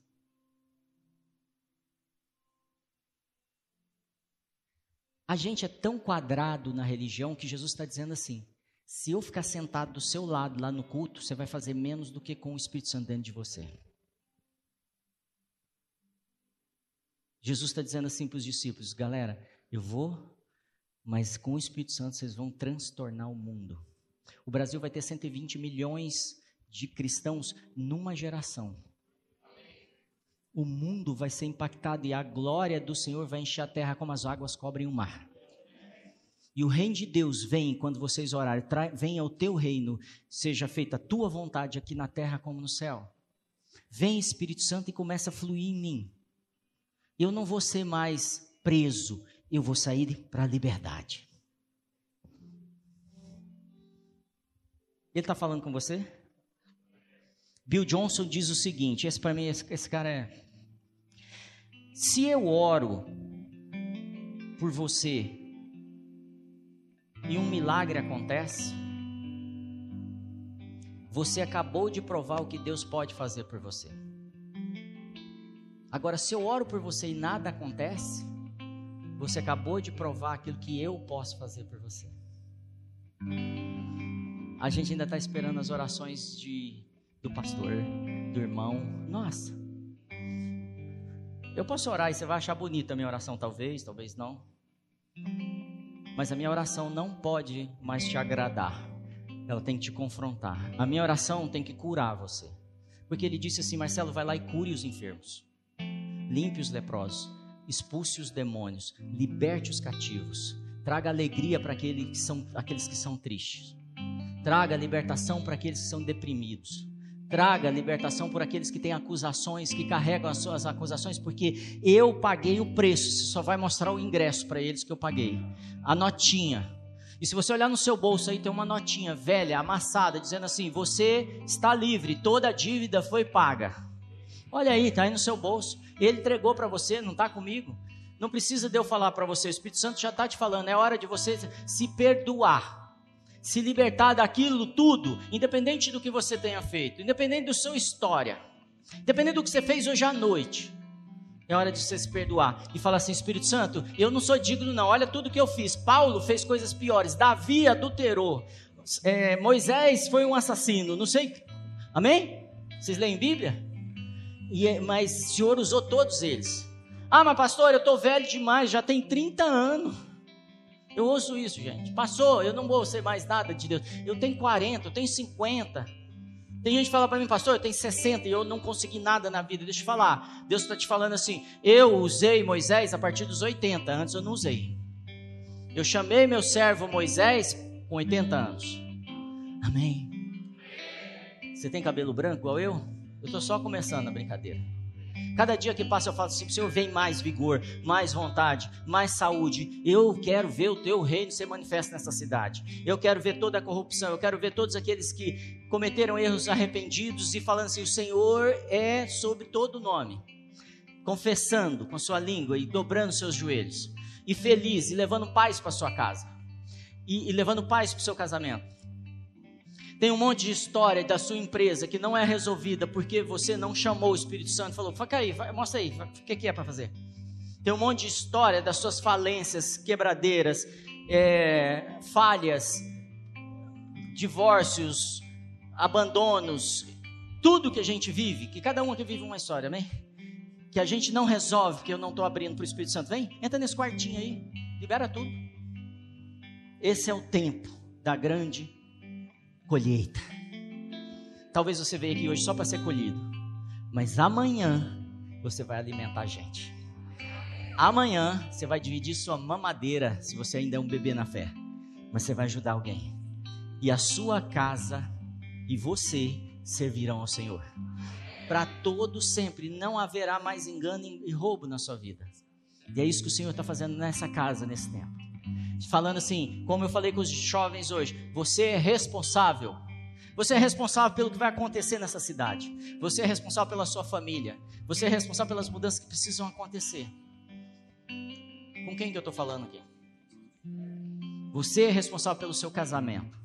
A gente é tão quadrado na religião que Jesus está dizendo assim: se eu ficar sentado do seu lado lá no culto, você vai fazer menos do que com o Espírito Santo dentro de você. Jesus está dizendo assim para os discípulos: galera, eu vou, mas com o Espírito Santo vocês vão transtornar o mundo. O Brasil vai ter 120 milhões de cristãos numa geração. O mundo vai ser impactado e a glória do Senhor vai encher a terra como as águas cobrem o mar. E o reino de Deus vem quando vocês orarem, venha o teu reino, seja feita a tua vontade aqui na terra como no céu. Vem Espírito Santo e começa a fluir em mim. Eu não vou ser mais preso, eu vou sair para a liberdade. Ele está falando com você? Bill Johnson diz o seguinte: esse para mim, esse, esse cara é. Se eu oro por você e um milagre acontece, você acabou de provar o que Deus pode fazer por você. Agora, se eu oro por você e nada acontece, você acabou de provar aquilo que eu posso fazer por você. A gente ainda está esperando as orações de, do pastor, do irmão. Nossa, eu posso orar e você vai achar bonita a minha oração, talvez, talvez não. Mas a minha oração não pode mais te agradar. Ela tem que te confrontar. A minha oração tem que curar você. Porque ele disse assim: Marcelo, vai lá e cure os enfermos. Limpe os leprosos. Expulse os demônios. Liberte os cativos. Traga alegria para aqueles que são, tristes. Traga libertação para aqueles que são deprimidos. Traga libertação por aqueles que têm acusações, que carregam as suas acusações, porque eu paguei o preço. Você só vai mostrar o ingresso para eles que eu paguei. A notinha. E se você olhar no seu bolso aí, tem uma notinha velha, amassada, dizendo assim: Você está livre, toda a dívida foi paga. Olha aí, está aí no seu bolso. Ele entregou para você, não está comigo. Não precisa de eu falar para você, o Espírito Santo já está te falando. É hora de você se perdoar se libertar daquilo tudo, independente do que você tenha feito, independente da sua história, independente do que você fez hoje à noite. É hora de você se perdoar e falar assim: Espírito Santo, eu não sou digno, não. Olha tudo que eu fiz. Paulo fez coisas piores. Davi adulterou. É, Moisés foi um assassino. Não sei. Amém? Vocês leem Bíblia? E, é, mas o Senhor usou todos eles. Ah, mas pastor, eu estou velho demais, já tem 30 anos. Eu ouço isso, gente. Passou, eu não vou ser mais nada de Deus. Eu tenho 40, eu tenho 50. Tem gente que fala para mim, pastor, eu tenho 60 e eu não consegui nada na vida. Deixa eu falar. Deus está te falando assim: eu usei Moisés a partir dos 80, antes eu não usei. Eu chamei meu servo Moisés com 80 anos. Amém. Você tem cabelo branco igual eu? Eu estou só começando a brincadeira. Cada dia que passa eu falo assim: Senhor, vem mais vigor, mais vontade, mais saúde. Eu quero ver o teu reino ser manifesto nessa cidade. Eu quero ver toda a corrupção. Eu quero ver todos aqueles que cometeram erros arrependidos e falando assim: O Senhor é sobre todo nome. Confessando com sua língua e dobrando seus joelhos. E feliz e levando paz para sua casa. E, e levando paz para o seu casamento tem um monte de história da sua empresa que não é resolvida porque você não chamou o Espírito Santo e falou: Fica aí, mostra aí, o que, que é para fazer? Tem um monte de história das suas falências, quebradeiras, é, falhas, divórcios, abandonos, tudo que a gente vive, que cada um aqui vive uma história, amém? Que a gente não resolve, que eu não estou abrindo para o Espírito Santo. Vem, entra nesse quartinho aí, libera tudo. Esse é o tempo da grande colheita. Talvez você veja aqui hoje só para ser colhido, mas amanhã você vai alimentar a gente. Amanhã você vai dividir sua mamadeira, se você ainda é um bebê na fé, mas você vai ajudar alguém. E a sua casa e você servirão ao Senhor. Para todo sempre, não haverá mais engano e roubo na sua vida. E é isso que o Senhor está fazendo nessa casa, nesse tempo falando assim, como eu falei com os jovens hoje, você é responsável. Você é responsável pelo que vai acontecer nessa cidade. Você é responsável pela sua família. Você é responsável pelas mudanças que precisam acontecer. Com quem que eu estou falando aqui? Você é responsável pelo seu casamento,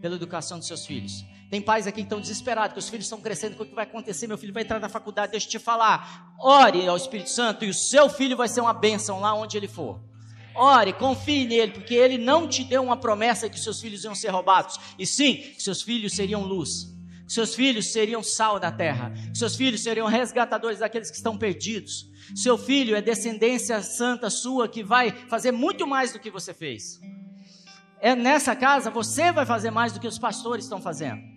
pela educação dos seus filhos. Tem pais aqui que estão desesperados, que os filhos estão crescendo, o que vai acontecer? Meu filho vai entrar na faculdade, deixa eu te falar. Ore ao Espírito Santo e o seu filho vai ser uma bênção lá onde ele for. Ore, confie nele, porque ele não te deu uma promessa que seus filhos iam ser roubados, e sim, que seus filhos seriam luz, que seus filhos seriam sal da terra, que seus filhos seriam resgatadores daqueles que estão perdidos. Seu filho é descendência santa sua que vai fazer muito mais do que você fez. É nessa casa você vai fazer mais do que os pastores estão fazendo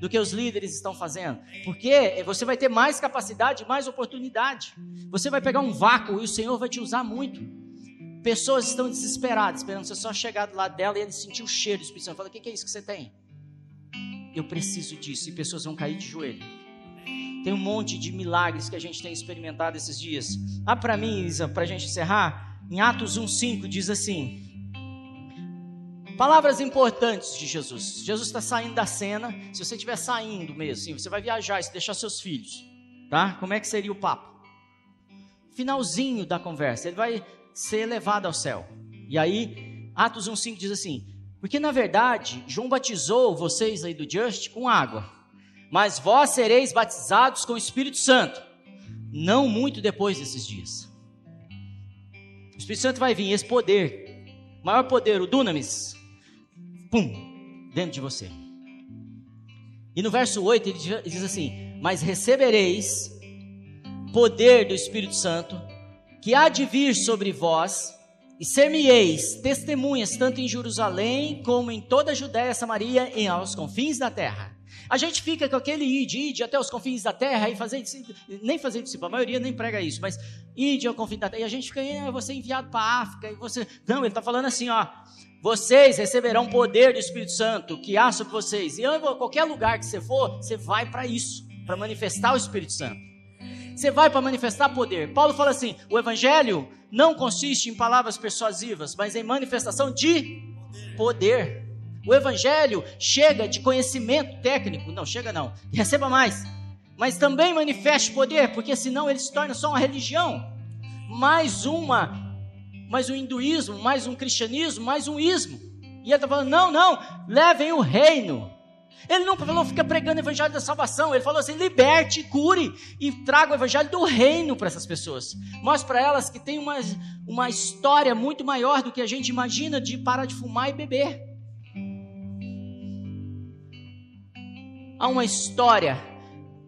do que os líderes estão fazendo, porque você vai ter mais capacidade, mais oportunidade. Você vai pegar um vácuo e o Senhor vai te usar muito. Pessoas estão desesperadas, esperando você só chegar do lado dela e ele sentir o cheiro do Espírito Santo. Fala, o que é isso que você tem? Eu preciso disso. E pessoas vão cair de joelho. Tem um monte de milagres que a gente tem experimentado esses dias. Ah, para mim, Isa, para a gente encerrar, em Atos 1,5 diz assim: Palavras importantes de Jesus. Jesus está saindo da cena. Se você estiver saindo mesmo, assim, você vai viajar e deixar seus filhos, tá? Como é que seria o papo? Finalzinho da conversa, ele vai ser levado ao céu. E aí, Atos 1,5 diz assim: Porque na verdade, João batizou vocês aí do Just com água, mas vós sereis batizados com o Espírito Santo, não muito depois desses dias. O Espírito Santo vai vir, esse poder, maior poder, o Dunamis, pum, dentro de você. E no verso 8 ele diz assim: Mas recebereis poder do Espírito Santo, que há de vir sobre vós, e ser-me-eis testemunhas tanto em Jerusalém como em toda a Judéia, Samaria e aos confins da terra. A gente fica com aquele id, id até os confins da terra e fazer nem fazer discípulo, a maioria nem prega isso, mas id ao confins da terra. E a gente fica, é, você enviado para a África, e você. Não, ele está falando assim, ó. Vocês receberão poder do Espírito Santo que há sobre vocês. E qualquer lugar que você for, você vai para isso, para manifestar o Espírito Santo. Você vai para manifestar poder. Paulo fala assim: o evangelho não consiste em palavras persuasivas, mas em manifestação de poder. O evangelho chega de conhecimento técnico, não chega não, receba mais, mas também manifeste poder, porque senão ele se torna só uma religião, mais uma mais um hinduísmo, mais um cristianismo, mais um ismo. E ele está falando: não, não, levem o reino. Ele não falou, fica pregando o evangelho da salvação. Ele falou assim: liberte, cure e traga o evangelho do reino para essas pessoas. Mostre para elas que tem uma, uma história muito maior do que a gente imagina de parar de fumar e beber. Há uma história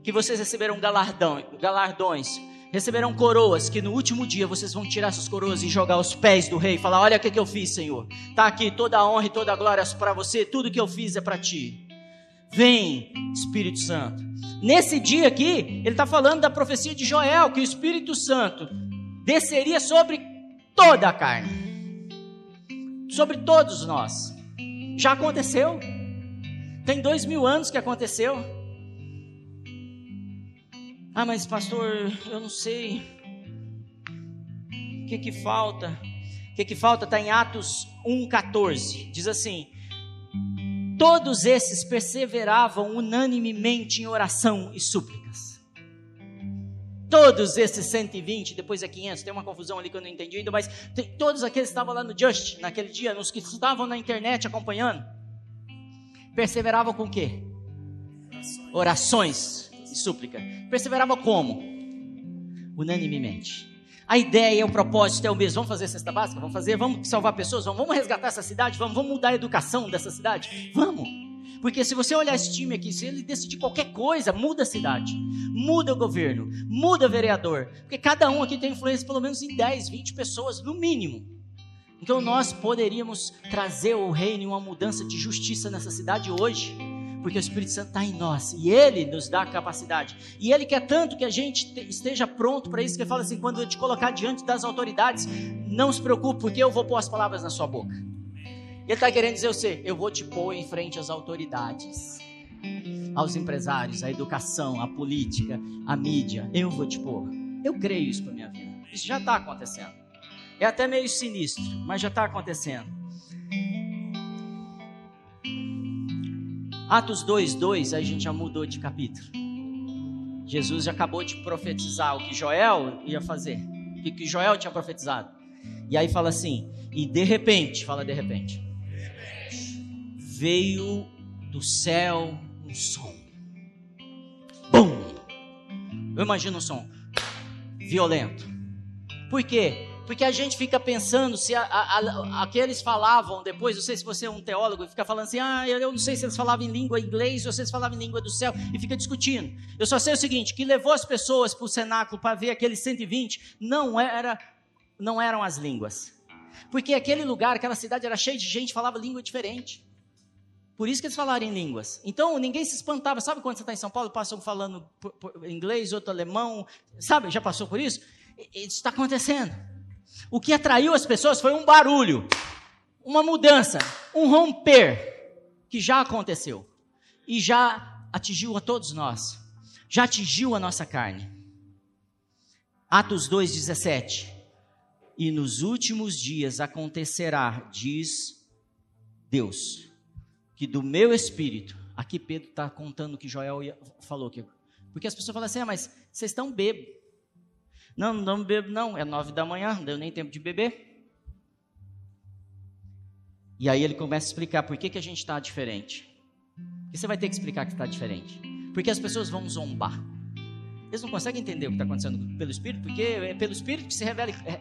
que vocês receberam galardão, galardões receberão coroas, que no último dia vocês vão tirar essas coroas e jogar aos pés do rei, falar: Olha o que, que eu fiz, Senhor. Está aqui toda a honra e toda a glória para você, tudo que eu fiz é para ti. Vem, Espírito Santo. Nesse dia aqui, ele está falando da profecia de Joel, que o Espírito Santo desceria sobre toda a carne, sobre todos nós. Já aconteceu, tem dois mil anos que aconteceu. Ah, mas pastor, eu não sei. O que que falta? O que que falta? Está em Atos 1,14. Diz assim: Todos esses perseveravam unanimemente em oração e súplicas. Todos esses 120, depois é 500, tem uma confusão ali que eu não entendi ainda, mas tem, todos aqueles que estavam lá no Just, naquele dia, nos que estavam na internet acompanhando, perseveravam com o quê? Orações. E súplica. Perseverava como? Unanimemente. A ideia, o propósito é o mesmo. Vamos fazer cesta básica? Vamos fazer? Vamos salvar pessoas? Vamos, vamos resgatar essa cidade? Vamos, vamos mudar a educação dessa cidade? Vamos! Porque se você olhar esse time aqui, se ele decidir qualquer coisa, muda a cidade, muda o governo, muda o vereador. Porque cada um aqui tem influência pelo menos em 10, 20 pessoas, no mínimo. Então nós poderíamos trazer o reino e uma mudança de justiça nessa cidade hoje porque o Espírito Santo está em nós e Ele nos dá a capacidade. E Ele quer tanto que a gente esteja pronto para isso, que Ele fala assim: quando eu te colocar diante das autoridades, não se preocupe, porque eu vou pôr as palavras na sua boca. Ele está querendo dizer você: eu vou te pôr em frente às autoridades, aos empresários, à educação, à política, à mídia. Eu vou te pôr. Eu creio isso para minha vida. Isso já está acontecendo. É até meio sinistro, mas já está acontecendo. Atos 2, 2, aí a gente já mudou de capítulo. Jesus acabou de profetizar o que Joel ia fazer, o que Joel tinha profetizado. E aí fala assim: e de repente, fala de repente, veio do céu um um som. Bum! Eu imagino um som violento. Por quê? Porque a gente fica pensando se a, a, a, aqueles falavam depois, não sei se você é um teólogo, fica falando assim, ah, eu não sei se eles falavam em língua inglês ou se eles falavam em língua do céu, e fica discutindo. Eu só sei o seguinte, que levou as pessoas para o cenáculo para ver aqueles 120, não, era, não eram as línguas. Porque aquele lugar, aquela cidade era cheia de gente, falava língua diferente. Por isso que eles falaram em línguas. Então ninguém se espantava. Sabe quando você está em São Paulo, passam falando inglês, outro alemão? Sabe, já passou por isso? Isso está acontecendo. O que atraiu as pessoas foi um barulho, uma mudança, um romper que já aconteceu e já atingiu a todos nós, já atingiu a nossa carne. Atos 2,17. E nos últimos dias acontecerá, diz Deus, que do meu espírito, aqui Pedro está contando o que Joel falou, que, porque as pessoas falam assim, ah, mas vocês estão bêbados. Não, não bebo, não. É nove da manhã, não deu nem tempo de beber. E aí ele começa a explicar por que, que a gente está diferente. E você vai ter que explicar que está diferente. Porque as pessoas vão zombar. Eles não conseguem entender o que está acontecendo pelo Espírito, porque é pelo Espírito que se revela, é,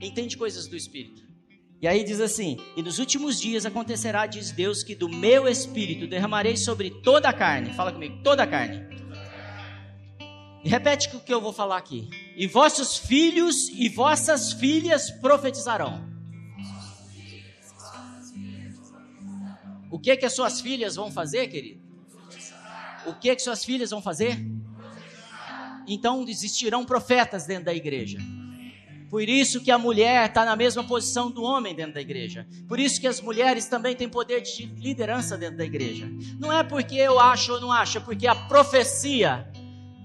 entende coisas do Espírito. E aí diz assim: E nos últimos dias acontecerá, diz Deus, que do meu Espírito derramarei sobre toda a carne. Fala comigo, toda a carne. E repete o que eu vou falar aqui. E vossos filhos e vossas filhas profetizarão. O que que as suas filhas vão fazer, querido? O que que suas filhas vão fazer? Então existirão profetas dentro da igreja. Por isso que a mulher está na mesma posição do homem dentro da igreja. Por isso que as mulheres também têm poder de liderança dentro da igreja. Não é porque eu acho ou não acho, é porque a profecia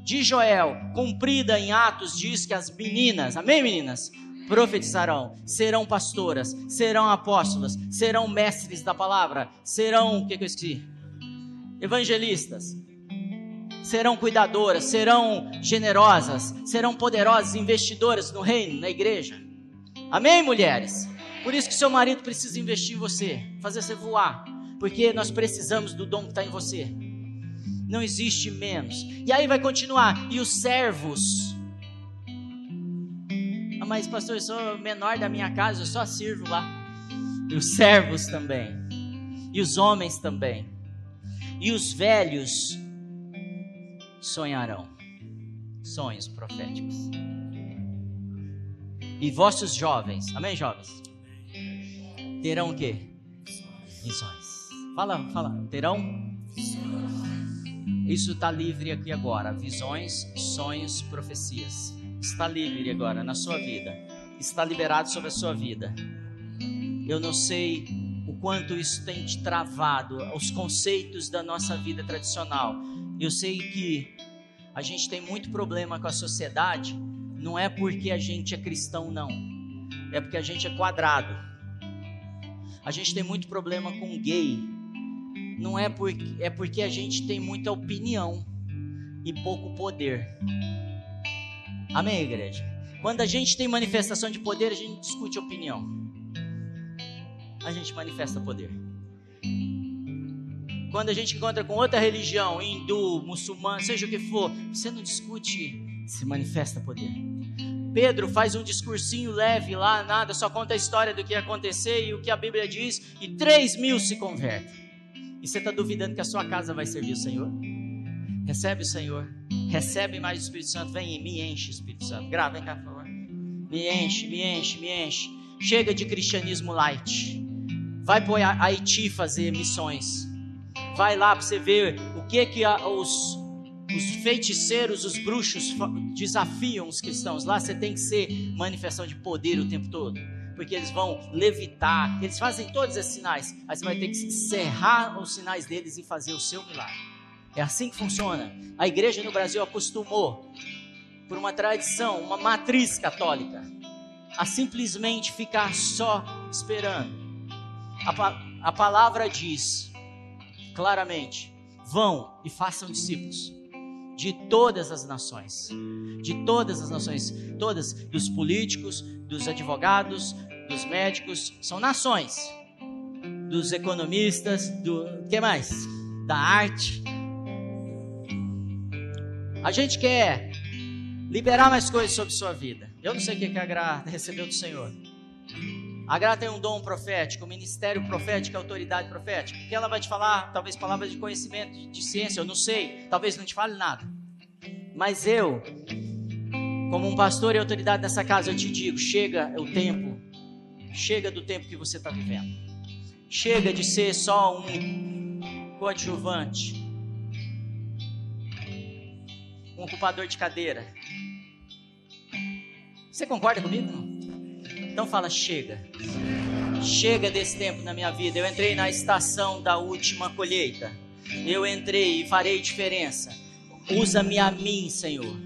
de Joel, cumprida em Atos, diz que as meninas, amém, meninas? Profetizarão, serão pastoras, serão apóstolas, serão mestres da palavra, serão, o que, que eu esqueci? Evangelistas, serão cuidadoras, serão generosas, serão poderosas investidoras no reino, na igreja. Amém, mulheres? Por isso que seu marido precisa investir em você, fazer você voar, porque nós precisamos do dom que está em você não existe menos. E aí vai continuar. E os servos. Ah, mas pastor, eu sou menor da minha casa, eu só sirvo lá. E os servos também. E os homens também. E os velhos sonharão sonhos proféticos. E vossos jovens, amém, jovens? Terão o quê? Visões. Fala, fala, terão isso está livre aqui agora. Visões, sonhos, profecias. Está livre agora na sua vida. Está liberado sobre a sua vida. Eu não sei o quanto isso tem te travado, os conceitos da nossa vida tradicional. Eu sei que a gente tem muito problema com a sociedade, não é porque a gente é cristão, não. É porque a gente é quadrado. A gente tem muito problema com gay, não é porque é porque a gente tem muita opinião e pouco poder. Amém, igreja? Quando a gente tem manifestação de poder, a gente discute opinião. A gente manifesta poder. Quando a gente encontra com outra religião, hindu, muçulmano, seja o que for, você não discute, se manifesta poder. Pedro faz um discursinho leve lá, nada, só conta a história do que ia acontecer e o que a Bíblia diz, e três mil se convertem. E você está duvidando que a sua casa vai servir o Senhor? Recebe o Senhor. Recebe mais o Espírito Santo. Vem e me enche, Espírito Santo. Grava, vem cá, por favor. Me enche, me enche, me enche. Chega de cristianismo light. Vai para Haiti fazer missões. Vai lá para você ver o que que os, os feiticeiros, os bruxos desafiam os cristãos. Lá você tem que ser manifestação de poder o tempo todo porque eles vão levitar, eles fazem todos esses sinais, mas você vai ter que encerrar os sinais deles e fazer o seu milagre. É assim que funciona. A igreja no Brasil acostumou, por uma tradição, uma matriz católica, a simplesmente ficar só esperando. A, a palavra diz claramente: vão e façam discípulos de todas as nações, de todas as nações, todas, dos políticos, dos advogados, dos médicos, são nações, dos economistas, do que mais? Da arte, A gente quer liberar mais coisas sobre sua vida. Eu não sei o que a Gra recebeu do Senhor. A Gra tem um dom profético, um ministério profético, autoridade profética. Que ela vai te falar, talvez palavras de conhecimento, de, ciência, eu não sei. Talvez não te fale nada. Mas eu, como um pastor e autoridade nessa casa, eu te digo: chega o tempo, chega do tempo que você está vivendo. Chega de ser só um coadjuvante, um ocupador de cadeira. Você concorda comigo? Então fala: chega. Chega desse tempo na minha vida. Eu entrei na estação da última colheita. Eu entrei e farei diferença. Usa-me a mim, Senhor.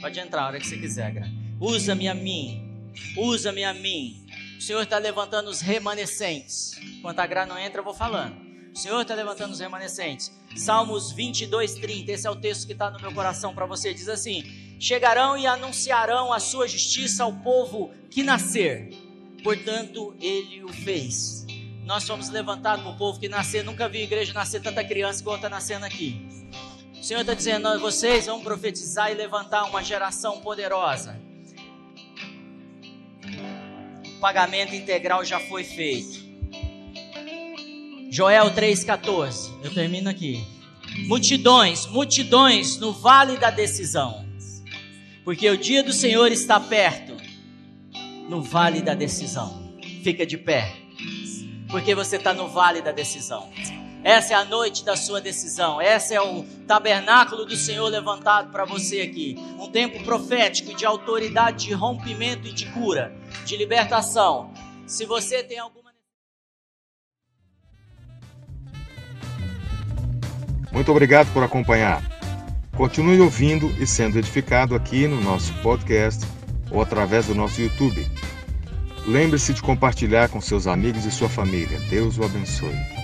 Pode entrar a hora que você quiser. Usa-me a mim. Usa-me a mim. O Senhor está levantando os remanescentes. Enquanto a Gra não entra, eu vou falando. O Senhor está levantando os remanescentes. Salmos 22, 30. Esse é o texto que está no meu coração para você. Diz assim: Chegarão e anunciarão a sua justiça ao povo que nascer. Portanto, ele o fez. Nós fomos levantados para o povo que nascer. Nunca vi igreja nascer tanta criança igual está nascendo aqui. O Senhor está dizendo: vocês vão profetizar e levantar uma geração poderosa. Pagamento integral já foi feito. Joel 3,14. Eu termino aqui. Multidões, multidões no vale da decisão. Porque o dia do Senhor está perto no vale da decisão. Fica de pé, porque você está no vale da decisão. Essa é a noite da sua decisão. Essa é o tabernáculo do Senhor levantado para você aqui. Um tempo profético de autoridade, de rompimento e de cura, de libertação. Se você tem alguma. Muito obrigado por acompanhar. Continue ouvindo e sendo edificado aqui no nosso podcast ou através do nosso YouTube. Lembre-se de compartilhar com seus amigos e sua família. Deus o abençoe.